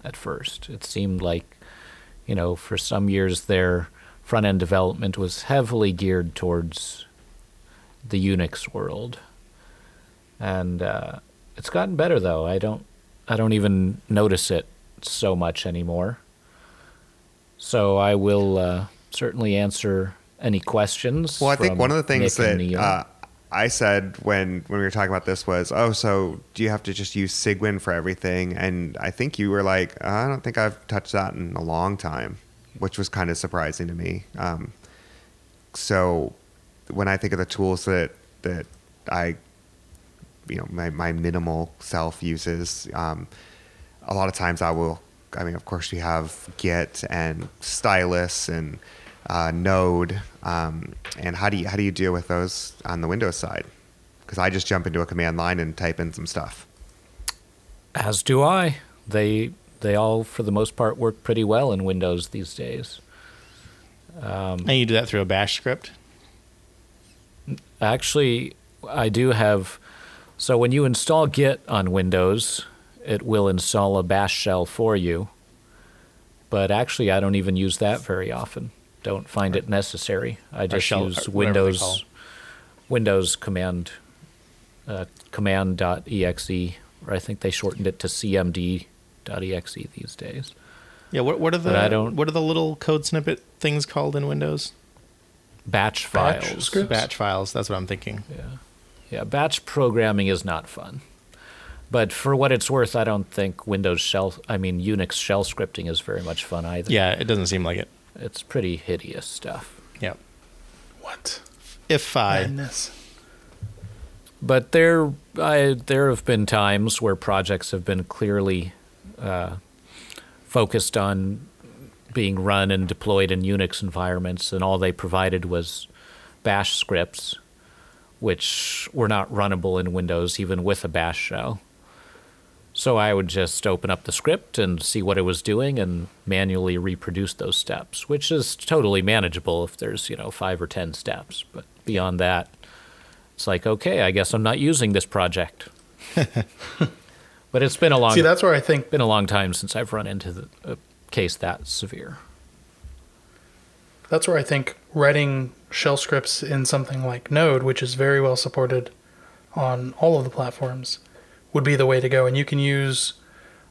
at first. It seemed like, you know, for some years their front end development was heavily geared towards the Unix world. And uh, it's gotten better though. I don't I don't even notice it so much anymore. So I will uh, certainly answer any questions. Well, I think one of the things Nick that uh, I said when when we were talking about this was, oh, so do you have to just use Cygwin for everything? And I think you were like, I don't think I've touched that in a long time, which was kind of surprising to me. Um, so when I think of the tools that that I, you know, my, my minimal self uses, um, a lot of times I will. I mean, of course, we have Git and Stylus and uh, Node. Um, and how do you how do you deal with those on the Windows side? Because I just jump into a command line and type in some stuff. As do I. They they all, for the most part, work pretty well in Windows these days. and you do that through a bash script. Actually, I do have. So when you install Git on Windows, it will install a bash shell for you. But actually, I don't even use that very often. Don't find it necessary. I just shell- use or Windows. Windows command uh, command.exe, or I think they shortened it to cmd.exe these days. Yeah, what, what are the But I don't- what are the little code snippet things called in Windows? Batch files. Batch files. scripts? Batch files. That's what I'm thinking. Yeah. Yeah, batch programming is not fun. But for what it's worth, I don't think Windows shell, I mean Unix shell scripting is very much fun either. Yeah, it doesn't seem like it. It's pretty hideous stuff. Yeah. What? If I Madness. But there, I, there have been times where projects have been clearly uh, focused on being run and deployed in Unix environments, and all they provided was Bash scripts, which were not runnable in Windows even with a Bash shell. So I would just open up the script and see what it was doing and manually reproduce those steps, which is totally manageable if there's, you know, five or ten steps. But beyond that, it's like, okay, I guess I'm not using this project. but it's been a long See, that's where I think been a long time since I've run into the, a case that severe. that's where I think writing shell scripts in something like Node, which is very well supported on all of the platforms, would be the way to go. And you can use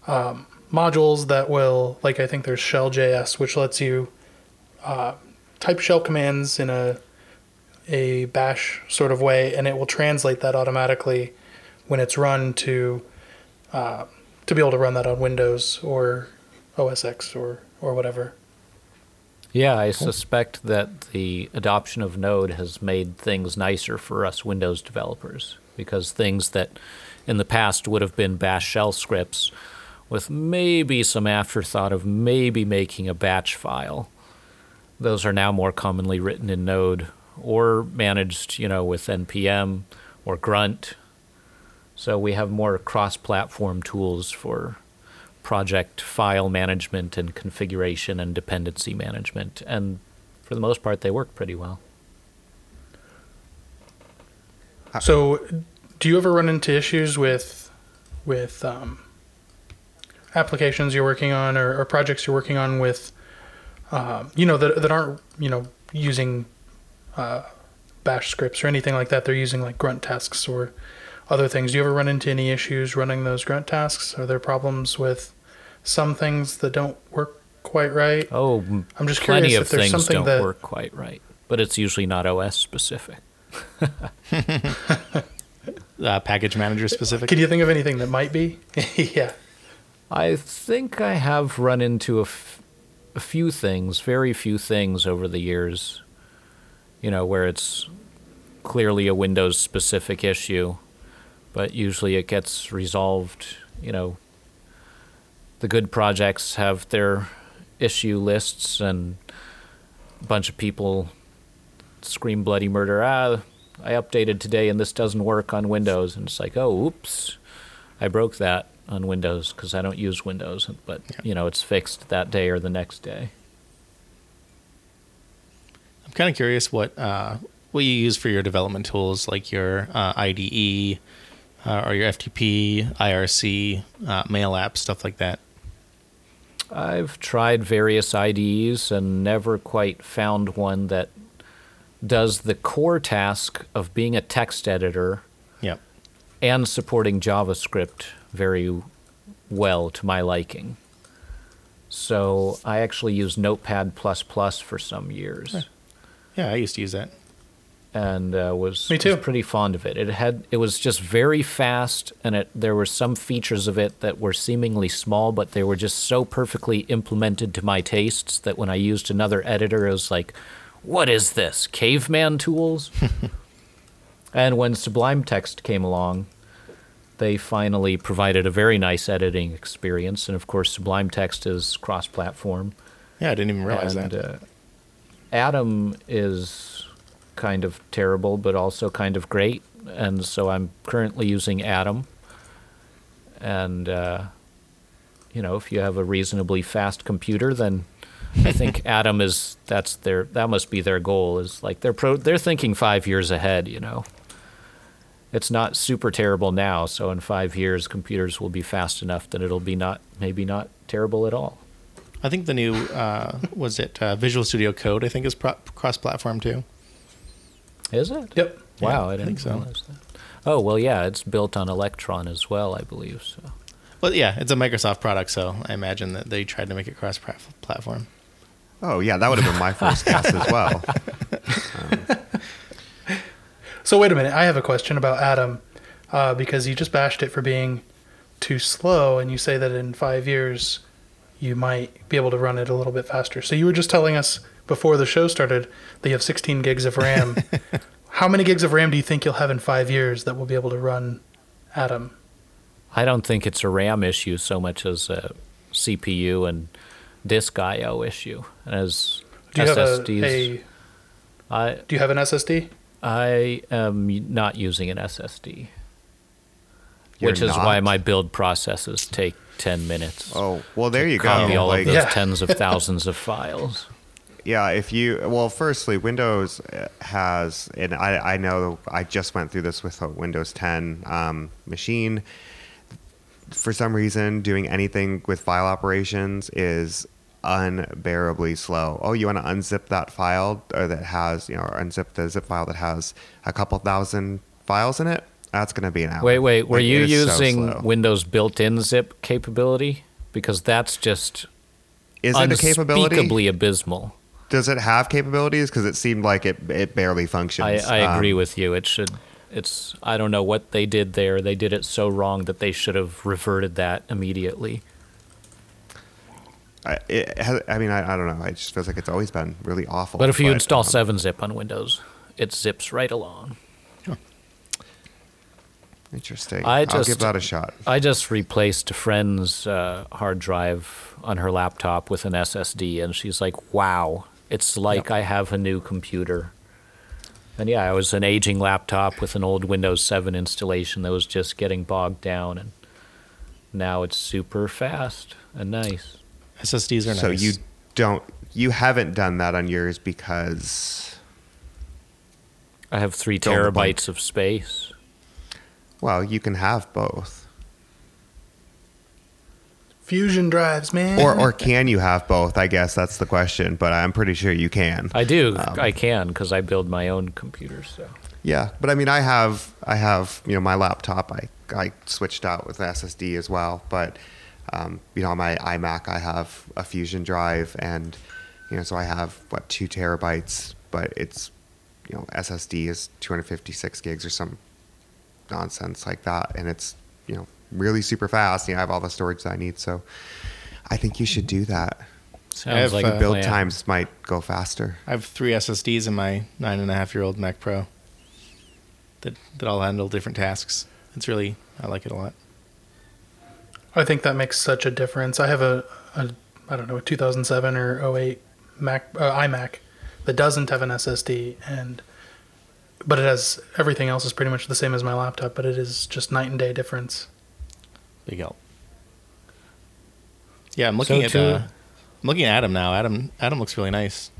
um, modules that will, like I think there's Shell.js, which lets you uh, type shell commands in a a bash sort of way, and it will translate that automatically when it's run to uh, to be able to run that on Windows or OS X or or whatever. Yeah, I suspect that the adoption of Node has made things nicer for us Windows developers because things that in the past would have been bash shell scripts with maybe some afterthought of maybe making a batch file. Those are now more commonly written in Node or managed, you know, with npm or Grunt. So we have more cross-platform tools for project file management and configuration and dependency management. And for the most part, they work pretty well. So, do you ever run into issues with with um, applications you're working on or, or projects you're working on with um, you know that that aren't you know using uh, Bash scripts or anything like that? They're using like grunt tasks or other things. Do you ever run into any issues running those grunt tasks? Are there problems with some things that don't work quite right? Oh, I'm just plenty curious of if there's things something don't that work quite right, but it's usually not OS specific. uh, package manager specific. Can you think of anything that might be? yeah. I think I have run into a, f- a few things, very few things over the years, you know, where it's clearly a Windows specific issue, but usually it gets resolved, you know. The good projects have their issue lists and a bunch of people scream bloody murder. Ah, I updated today and this doesn't work on Windows. And it's like, oh, oops, I broke that on Windows because I don't use Windows, but you know it's fixed that day or the next day. I'm kind of curious what uh, what you use for your development tools, like your uh, IDE uh, or your FTP, IRC, uh, mail app, stuff like that. I've tried various IDEs and never quite found one that does the core task of being a text editor Yep. and supporting JavaScript very well to my liking. So I actually used Notepad for some years. Yeah, I used to use that. And uh, was, Me too. was pretty fond of it. It had it was just very fast, and it there were some features of it that were seemingly small, but they were just so perfectly implemented to my tastes that when I used another editor, it was like, "What is this? Caveman tools?" and when Sublime Text came along, they finally provided a very nice editing experience, and of course, Sublime Text is cross-platform. Yeah, I didn't even realize and, that. Uh, Atom is kind of terrible, but also kind of great, and so I'm currently using Atom. And uh, you know, if you have a reasonably fast computer, then I think Atom is that's their that must be their goal. Is like they're pro they're thinking five years ahead. You know, it's not super terrible now, so in five years, computers will be fast enough that it'll be not maybe not terrible at all. I think the new uh, was it uh, Visual Studio Code. I think is pro- cross-platform too. Is it? Yep. Wow, Yeah, I I didn't think so. realize that. Oh well, yeah, it's built on Electron as well, I believe. So Well, yeah, it's a Microsoft product, so I imagine that they tried to make it cross-platform. Oh yeah, that would have been my first guess as well. So wait a minute. I have a question about Atom, uh, because you just bashed it for being too slow, and you say that in five years you might be able to run it a little bit faster. So you were just telling us before the show started that you have 16 gigs of RAM. How many gigs of RAM do you think you'll have in five years that will be able to run Atom? I don't think it's a RAM issue so much as a CPU and disk I/O issue. As Do you have a, SSDs, Do you have an SSD? I am not using an SSD, You're which is why my build processes take ten minutes. Oh well, there you go. Copy all Like, of those Yeah. tens of thousands of files. Yeah, if you well, firstly, Windows uh, has, and I, I know I just went through this with a Windows 10 um, machine. For some reason, doing anything with file operations is unbearably slow. Oh, you want to unzip that file or that has, you know, or unzip the zip file that has a couple thousand files in it? That's going to be an hour. Wait, wait. Were Like, you is so using. Windows built-in zip capability? Because that's just Is it a capability? unspeakably abysmal. Does it have capabilities? Because it seemed like it, it barely functions. I, I agree Um, with you. It should. It's. I don't know what they did there. They did it so wrong that they should have reverted that immediately. I, it has, I mean, I, I don't know. It just feels like it's always been really awful. But if you install um, 7-zip on Windows, it zips right along. Interesting. I I'll give that a shot. I just replaced a friend's uh, hard drive on her laptop with an SSD, and she's like, "Wow, it's like I have a new computer." And yeah, I was an aging laptop with an old Windows 7 installation that was just getting bogged down, and now it's super fast and nice. SSDs are nice. So you don't, you haven't done that on yours because, I have three Don't the bump. terabytes of space. well, you can have both, Fusion drives, man. or or can you have both? I guess that's the question. But I'm pretty sure you can. I do. Um, I can because I build my own computers. So Yeah, but I mean, I have, I have, you know, my laptop. I I switched out with SSD as well, but um, you know, on my iMac, I have a Fusion drive, and you know, so I have what two terabytes, but it's you know, SSD is 256 gigs or some nonsense like that, and it's you know really super fast. You know, I have all the storage that I need, so I think you should do that. sounds have, like uh, Build plan. times might go faster. I have three SSDs in my nine and a half year old Mac Pro that that all handle different tasks. It's really I like it a lot. I think that makes such a difference. I have a, a I don't know, a 2007 or 08 Mac uh, iMac that doesn't have an SSD, and but it has everything else is pretty much the same as my laptop, but it is just night and day difference. Big help. Yeah, I'm looking So at too- uh, I'm looking at Atom now. Atom Atom looks really nice.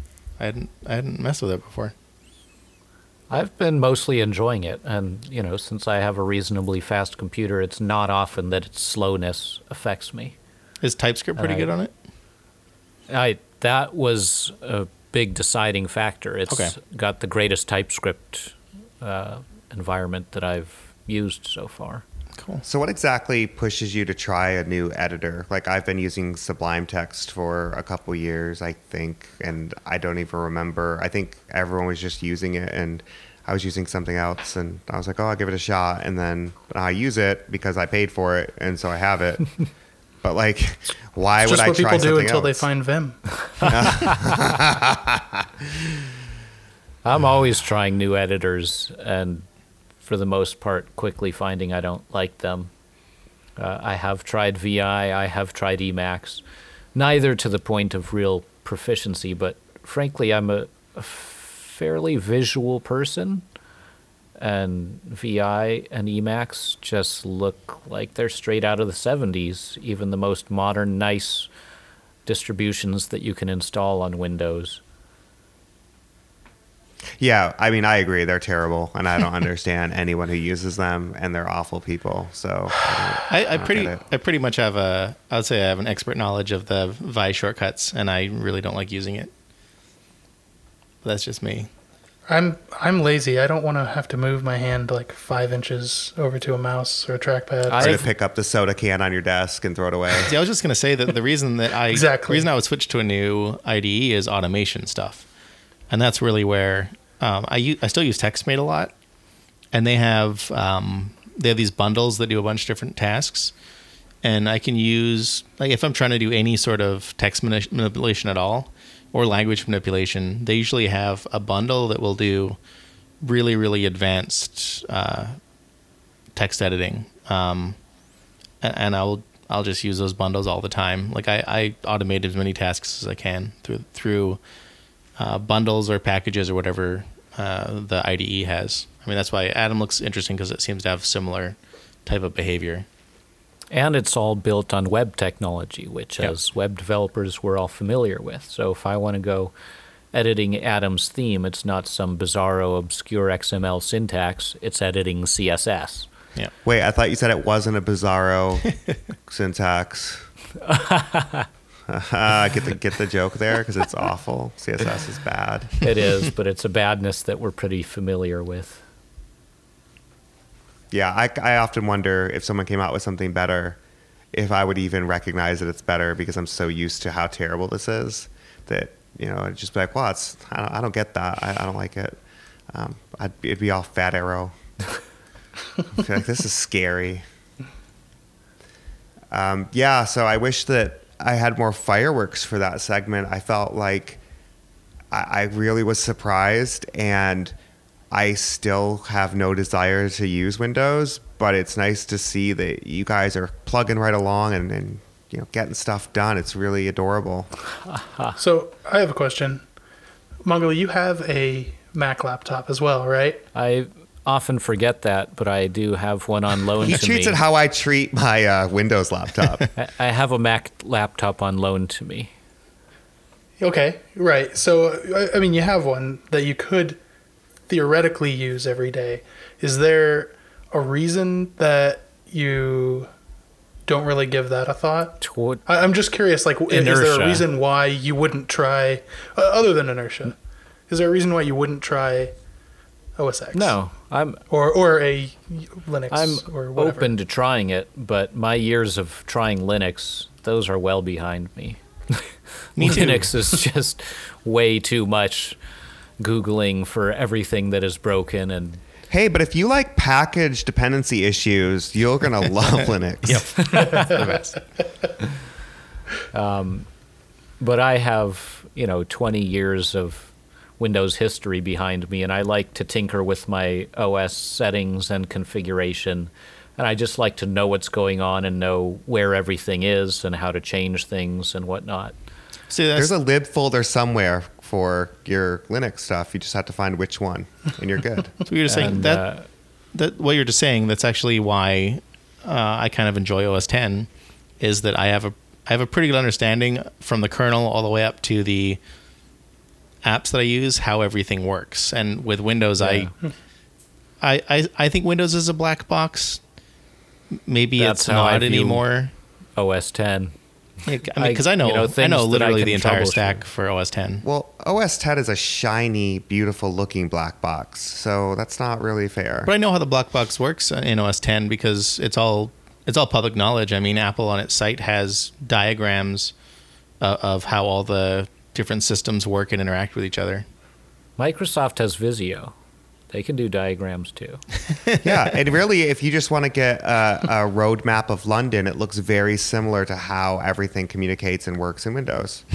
I hadn't I hadn't messed with it before. I've been mostly enjoying it, and you know, since I have a reasonably fast computer, it's not often that its slowness affects me. Is TypeScript pretty I- good on it? I that was a big deciding factor. It's Okay. got the greatest TypeScript uh, environment that I've used so far. Cool. So, what exactly pushes you to try a new editor? Like, I've been using Sublime Text for a couple years, I think, and I don't even remember. I think everyone was just using it, and I was using something else, and I was like, "Oh, I'll give it a shot." And then I use it because I paid for it, and so I have it. but like, why It's would just I what try people do something until they find Vim. I'm always trying new editors, and for the most part, quickly finding I don't like them. Uh, I have tried VI, I have tried Emacs, neither to the point of real proficiency, but frankly, I'm a, a fairly visual person, and VI and Emacs just look like they're straight out of the 70s, even the most modern, nice distributions that you can install on Windows. Yeah, I mean, I agree. They're terrible, and I don't understand anyone who uses them, and they're awful people. So, I, I, I don't pretty. I pretty much have a I would say I have an expert knowledge of the Vi shortcuts, and I really don't like using it. But that's just me. I'm I'm lazy. I don't want to have to move my hand like five inches over to a mouse or a trackpad. I- or to pick up the soda can on your desk and throw it away. See, I was just gonna say that the reason that I Exactly. the reason I would switch to a new IDE is automation stuff, and that's really where um, I u- I still use TextMate a lot, and they have um, they have these bundles that do a bunch of different tasks, and I can use like if I'm trying to do any sort of text manip- manipulation at all or language manipulation, they usually have a bundle that will do really really advanced uh, text editing. Um, a- and I'll I'll just use those bundles all the time. Like I, I automate as many tasks as I can through through uh, bundles or packages or whatever uh, the IDE has. I mean that's why Atom looks interesting because it seems to have similar type of behavior. And it's all built on web technology, which Yep. as web developers we're all familiar with. So if I want to go editing Atom's theme, it's not some bizarro obscure XML syntax, it's editing CSS. Yeah. Wait, I thought you said it wasn't a bizarro syntax. get the get the joke there because it's awful. CSS is bad. It is, but it's a badness that we're pretty familiar with. Yeah, I, I often wonder if someone came out with something better, if I would even recognize that it's better because I'm so used to how terrible this is that you know I'd just be like, well, it's I don't, I don't get that. I, I don't like it. Um, I'd be, it'd be all fat arrow. Like this is scary. Um, yeah, so I wish that I had more fireworks for that segment. I felt like I, I really was surprised, and I still have no desire to use Windows. But it's nice to see that you guys are plugging right along and, and you know getting stuff done. It's really adorable. Uh-huh. so I have a question. Mangala, you have a Mac laptop as well, right? I often forget that, but I do have one on loan He to treats me. it how I treat my uh, Windows laptop. I- I have a Mac laptop on loan to me. Okay, right. So I, I mean, you have one that you could theoretically use every day. Is there a reason that you don't really give that a thought? Tw- I, I'm just curious. Like, i- is there a reason why you wouldn't try, uh, other than inertia? Is there a reason why you wouldn't try OS X? No, I'm or or a Linux. I'm or whatever. open to trying it, but my years of trying Linux, those are well behind me. Me too. Linux is just way too much googling for everything that is broken and hey, but if you like package dependency issues, you're gonna love Linux. Yep, the best. Um, but I have, you know, 20 years of Windows history behind me and I like to tinker with my OS settings and configuration and I just like to know what's going on and know where everything is and how to change things and whatnot. See, that's, There's a lib folder somewhere for your Linux stuff. You just have to find which one, and you're good. so you're just saying And, that uh, that what you're just saying. That's actually why uh, I kind of enjoy OS 10 is that I have a I have a pretty good understanding from the kernel all the way up to the apps that I use how everything works. And with Windows, I, I I I think Windows is a black box. Maybe That's it's not anymore. OS 10. I mean, because I, know, you know, I know that I literally the entire stack for OS 10. Well, OS 10 is a shiny, beautiful looking black box, so that's not really fair. But I know how the black box works in OS 10 because it's all it's all public knowledge. I mean, Apple on its site has diagrams uh, of how all the different systems work and interact with each other. Microsoft has Visio. They can do diagrams too. yeah, and really, if you just want to get a, a roadmap of London, it looks very similar to how everything communicates and works in Windows.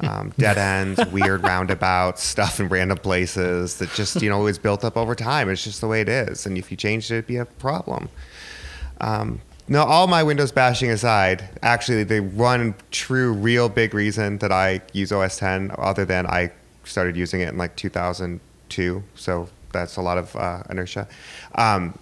Um, dead ends, weird roundabouts, stuff in random places that just you know is built up over time. It's just the way it is, and if you change it, it'd be a problem. Um, no, all my Windows bashing aside, actually, the one true, real big reason that I use OS 10, other than I started using it in like 2002, so that's a lot of uh, inertia, um,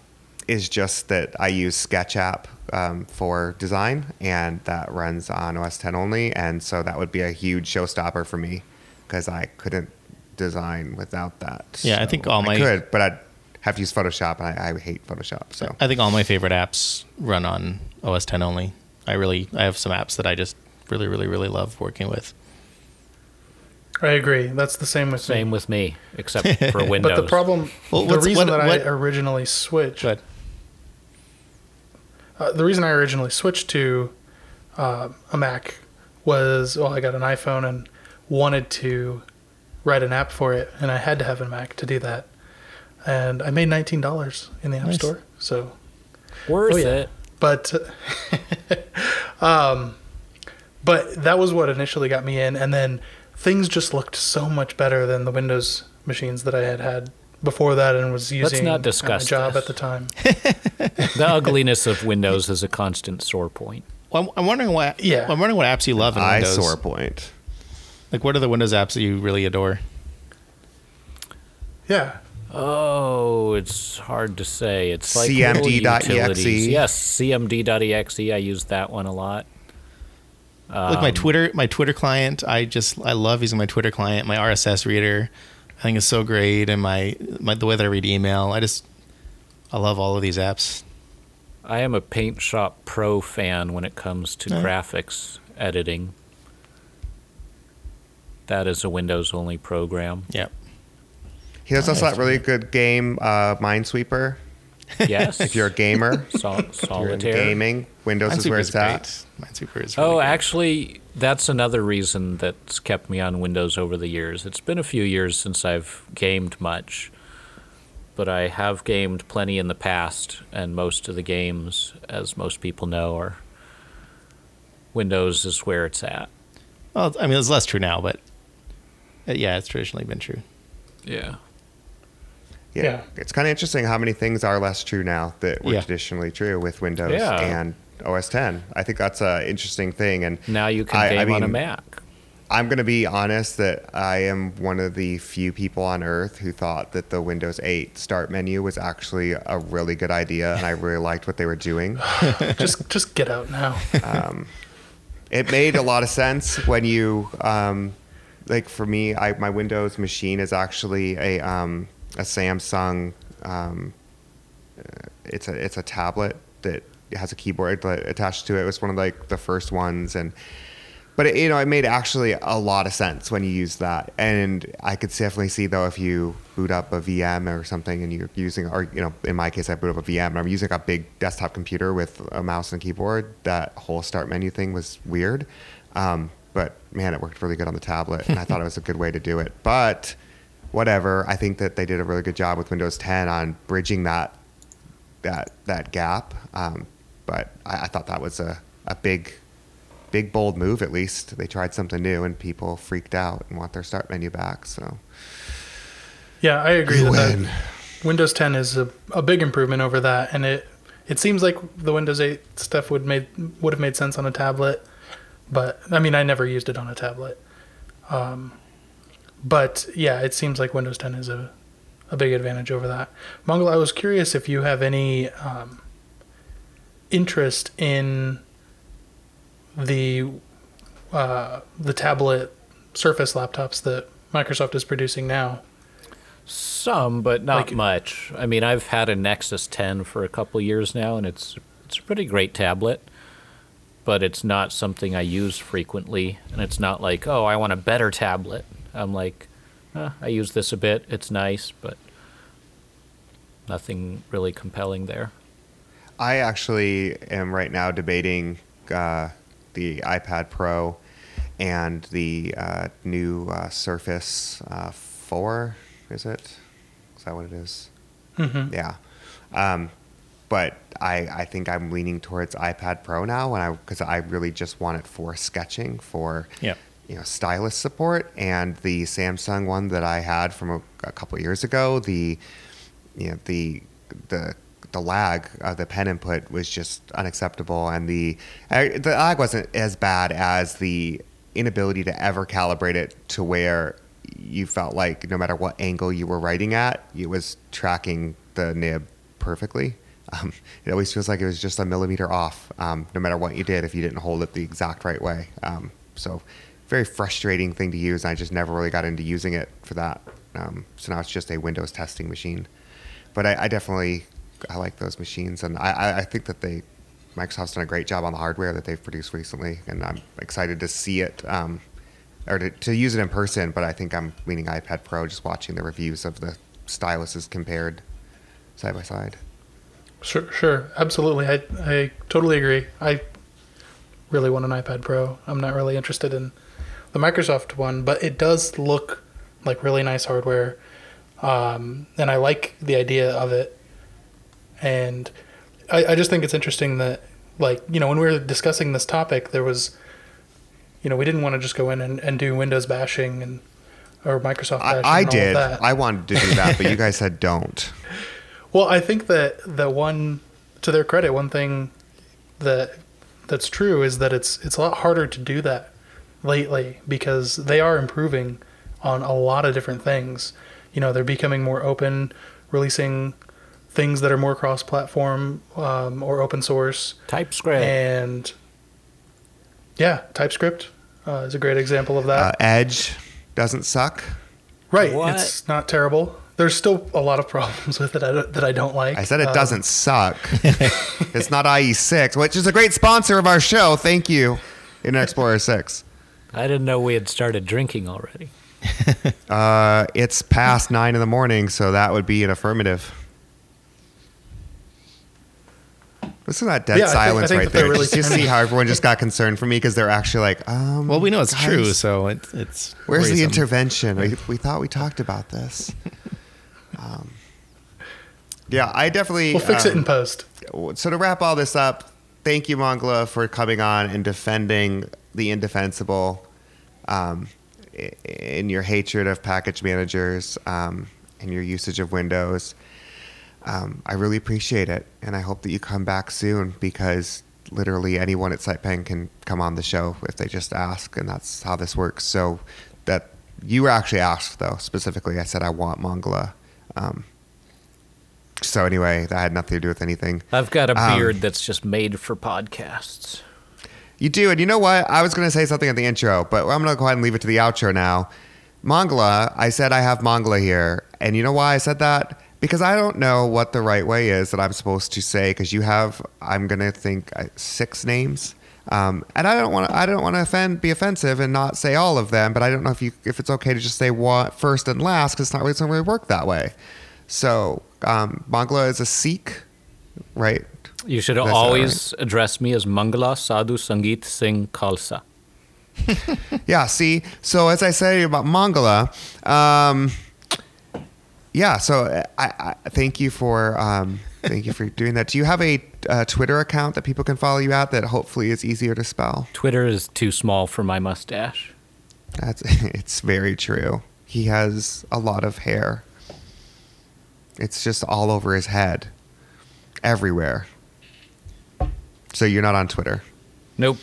is just that I use SketchUp um, for design, and that runs on OS 10 only, and so that would be a huge showstopper for me because I couldn't design without that. Yeah, I think all my- I could, but I'd have to use Photoshop, and I, I hate Photoshop. So I think all my favorite apps run on OS 10 only. I really I have some apps that I just really really really love working with. I agree. That's the same with Same me. with me, except for Windows. But the problem, Well, the reason what- that what- I originally switched, uh, the reason I originally switched to uh, a Mac was, well, I got an iPhone and wanted to write an app for it, and I had to have a Mac to do that. And I made nineteen dollars in the App Nice. Store. So, Worth Oh, yeah. it. but, um, but that was what initially got me in, and then things just looked so much better than the Windows machines that I had had before that, and was using not at my discuss job this. at the time. The ugliness of Windows is a constant sore point. well, I'm, I'm wondering what Yeah. I'm wondering what apps you love in Windows. sore point. Like what are the Windows apps that you really adore? Yeah, Oh, it's hard to say. It's like CMD.exe. Yes, CMD.exe. I use that one a lot. like Um, my Twitter my Twitter client, I just I love using my Twitter client. My RSS reader, I think is so great, and my my the way that I read email, I just I love all of these apps. I am a Paint Shop Pro fan when it comes to Yeah. graphics editing. That is a Windows only program. Yeah. He has also that really good game, uh, Minesweeper. Yes. If you're a gamer, Sol- if you're in solitaire. gaming, Windows is where Minesweeper's it's at. Minesweeper is really Oh, good. actually, that's another reason that's kept me on Windows over the years. It's been a few years since I've gamed much, but I have gamed plenty in the past, and most of the games, as most people know, are Windows is where it's at. Well, I mean, it's less true now, but uh, yeah, it's traditionally been true. Yeah. Yeah. Yeah. It's kind of interesting how many things are less true now that were Yeah. traditionally true with Windows Yeah. and OS 10. I think that's an interesting thing. And Now you can I- I game on a Mac. I'm going to be honest that I am one of the few people on earth who thought that the Windows 8 start menu was actually a really good idea, and I really liked what they were doing. just just get out now. it made a lot of sense when you um, like for me I, my windows machine is actually a um, a samsung um, uh, it's a it's a tablet that has a keyboard attached to it. It was one of like the first ones and but it, you know it made actually a lot of sense when you use that. And i could definitely see though if you boot up a vm or something and you're using or you know in my case i boot up a vm and i'm using a big desktop computer with a mouse and keyboard that whole start menu thing was weird. Um, but man it worked really good on the tablet and i thought it was a good way to do it. But whatever i think that they did a really good job with windows 10 on bridging that that that gap. Um, but I, I thought that was a, a big, big bold move. At least they tried something new, and people freaked out and want their start menu back. So Yeah, I agree You that, that. Windows 10 is a, a big improvement over that, and it it seems like the Windows 8 stuff would made would have made sense on a tablet, but I mean I never used it on a tablet. Um, but yeah, it seems like Windows 10 is a a big advantage over that. Mangala, I was curious if you have any um, interest in the uh, the tablet Surface laptops that Microsoft is producing now. Some, but not Like- much. I mean, I've had a Nexus 10 for a couple years now, and it's it's a pretty great tablet. but it's not something I use frequently. And it's not like, oh, I want a better tablet. I'm like, eh, I use this a bit. It's nice, but nothing really compelling there. I actually am right now debating uh, the iPad Pro and the uh, new uh, Surface uh, 4. Is it? Is that what it is? Mm-hmm. Yeah. Um, but I, I think I'm leaning towards iPad Pro now, and I because I really just want it for sketching, for Yeah. You know stylus support, and the Samsung one that I had from a, a couple years ago, the you know the the the lag of the pen input was just unacceptable, and the the lag wasn't as bad as the inability to ever calibrate it to where you felt like no matter what angle you were writing at, it was tracking the nib perfectly. Um, it always feels like it was just a millimeter off, um, no matter what you did if you didn't hold it the exact right way. Um, so, very frustrating thing to use. I just never really got into using it for that. Um, so now it's just a Windows testing machine. But I, I definitely I like those machines, and I, I- I think that they Microsoft's done a great job on the hardware that they've produced recently, and I'm excited to see it um, or to, to use it in person. But I think I'm leaning iPad Pro, just watching the reviews of the styluses compared side by side. Sure, sure, absolutely. I I totally agree. I really want an iPad Pro. I'm not really interested in the Microsoft one, but it does look like really nice hardware, um, and I like the idea of it. And I, I just think it's interesting that, like, you know, when we were discussing this topic, there was, you know, we didn't want to just go in and, and do Windows bashing and or Microsoft bashing. I, I and all of did. I wanted to do that, but you guys said don't. Well, I think that the one, to their credit, one thing that that's true is that it's it's a lot harder to do that lately because they are improving on a lot of different things. You know, they're becoming more open, releasing things that are more cross-platform um, or open source, TypeScript. and yeah, TypeScript uh, is a great example of that. Uh, Edge doesn't suck. right, what? it's not terrible. There's still a lot of problems with it I that I don't like. I said it Um, doesn't suck. it's not IE6, which is a great sponsor of our show. Thank you, Internet Explorer 6. I didn't know we had started drinking already. Uh, it's past nine in the morning, so that would be an affirmative. Listen to that dead Yeah, I think- I silence think right there. really Did you see how everyone just got concerned for me because they're actually like, um, Well, we know it's guys, true, so it, it's. Where's the intervention? We, we thought we talked about this. Um, yeah, I definitely. We'll fix it um, in post. so to wrap all this up, thank you, Mangala, for coming on and defending the indefensible um, in your hatred of package managers um, and your usage of Windows. Um, I really appreciate it, and I hope that you come back soon because literally anyone at SitePen can come on the show if they just ask, and that's how this works. So that you were actually asked though specifically. I said I want Mangala. Um, so anyway, that had nothing to do with anything. I've got a Um, beard that's just made for podcasts. You do, and you know what? I was going to say something at the intro, but I'm going to go ahead and leave it to the outro now. Mangala, I said I have Mangala here, and you know why I said that? Because I don't know what the right way is that I'm supposed to say. Because you have, I'm going to think uh, six names, um, and I don't want to, I don't want to offend, be offensive, and not say all of them. But I don't know if you, if it's okay to just say what first and last, because it's not really, it doesn't really work that way. So um, Mangala is a Sikh, right? You should That's always address me as Mangala Sadhu Sangeet Singh Khalsa. Yeah, see, so as I say about Mangala, um, yeah, so I, I thank you for um, thank you for doing that. Do you have a uh, Twitter account that people can follow you at that hopefully is easier to spell? Twitter is too small for my mustache. That's it's very true. He has a lot of hair. It's just all over his head, everywhere. So you're not on Twitter. Nope.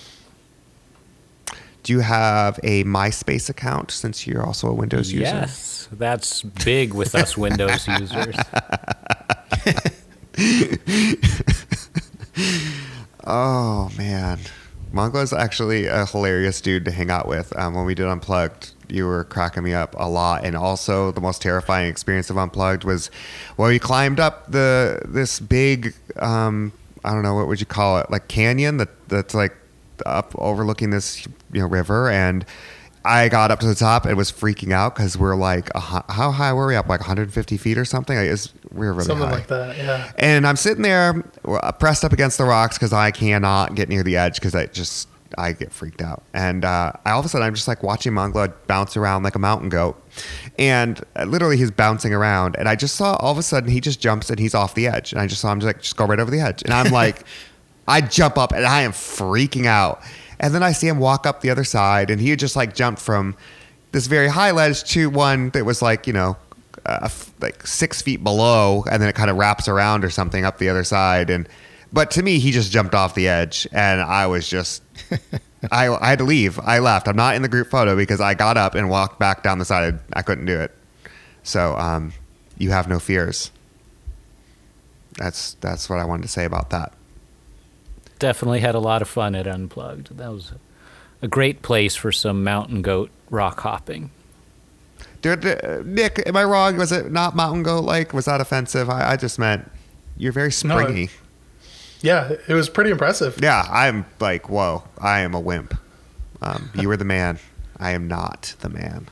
Do you have a MySpace account since you're also a Windows user? Yes, that's big with us Windows users. Oh man, Mangala's actually a hilarious dude to hang out with. Um, when we did Unplugged, you were cracking me up a lot, and also the most terrifying experience of Unplugged was, well, we climbed up the this big, um, I don't know what would you call it, like canyon that that's like up overlooking this you know river and. I got up to the top and was freaking out because we're like, hu- how high were we up? Like 150 feet or something? Like, we were really Something high. like that. Yeah. And I'm sitting there uh, pressed up against the rocks because I cannot get near the edge because I just I get freaked out. And uh, I, all of a sudden I'm just like watching Mangala bounce around like a mountain goat, and uh, literally he's bouncing around. And I just saw all of a sudden he just jumps and he's off the edge. And I just saw him just like just go right over the edge. And I'm like, I jump up and I am freaking out. And then I see him walk up the other side, and he had just like jumped from this very high ledge to one that was like you know uh, f- like six feet below, and then it kind of wraps around or something up the other side. And but to me, he just jumped off the edge, and I was just I, I had to leave. I left. I'm not in the group photo because I got up and walked back down the side. I couldn't do it. So um, you have no fears. That's that's what I wanted to say about that. Definitely had a lot of fun at Unplugged. That was a great place for some mountain goat rock hopping. Dude, uh, Nick, am I wrong? Was it not mountain goat like? Was that offensive? I, I just meant you're very No, springy. Yeah. It was pretty impressive. Yeah, I'm like, whoa, I am a wimp. Um, you were the man. I am not the man.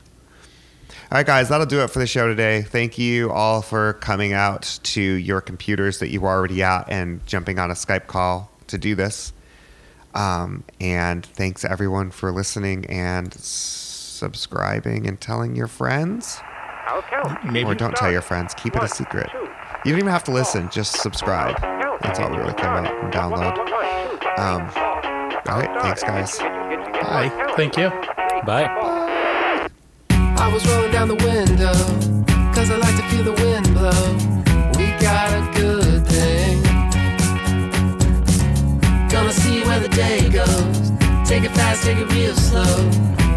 All right, guys, that'll do it for the show today. Thank you all for coming out to your computers that you were already at and jumping on a Skype call to do this. Um, and thanks everyone for listening and subscribing and telling your friends. I'll count. Maybe Or don't tell your friends. Keep it a secret. You don't even have to listen. Just subscribe. That's all we really care out And download. Um, all right. Thanks, guys. Bye. Thank you. Bye. I was rolling down the window, cause I like to feel the wind blow. We got a good thing. Gonna see where the day goes. Take it fast, take it real slow.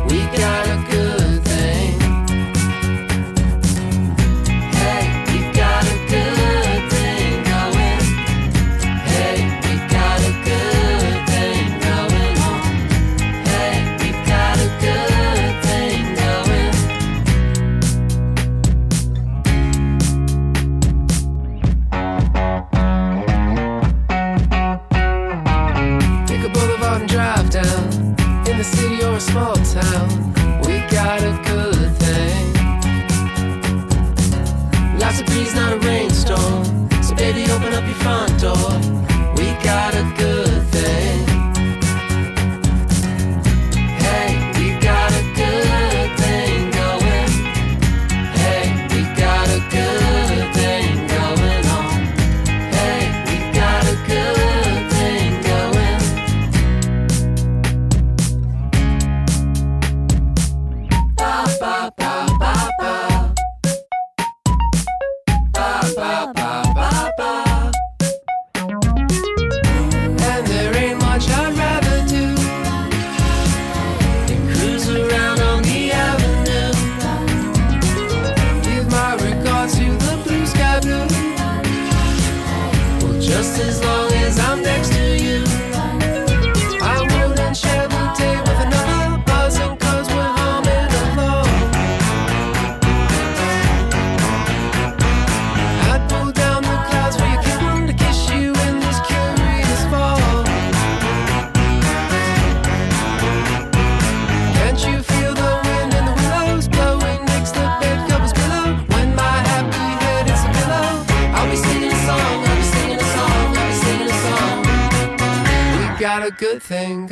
We got a good thing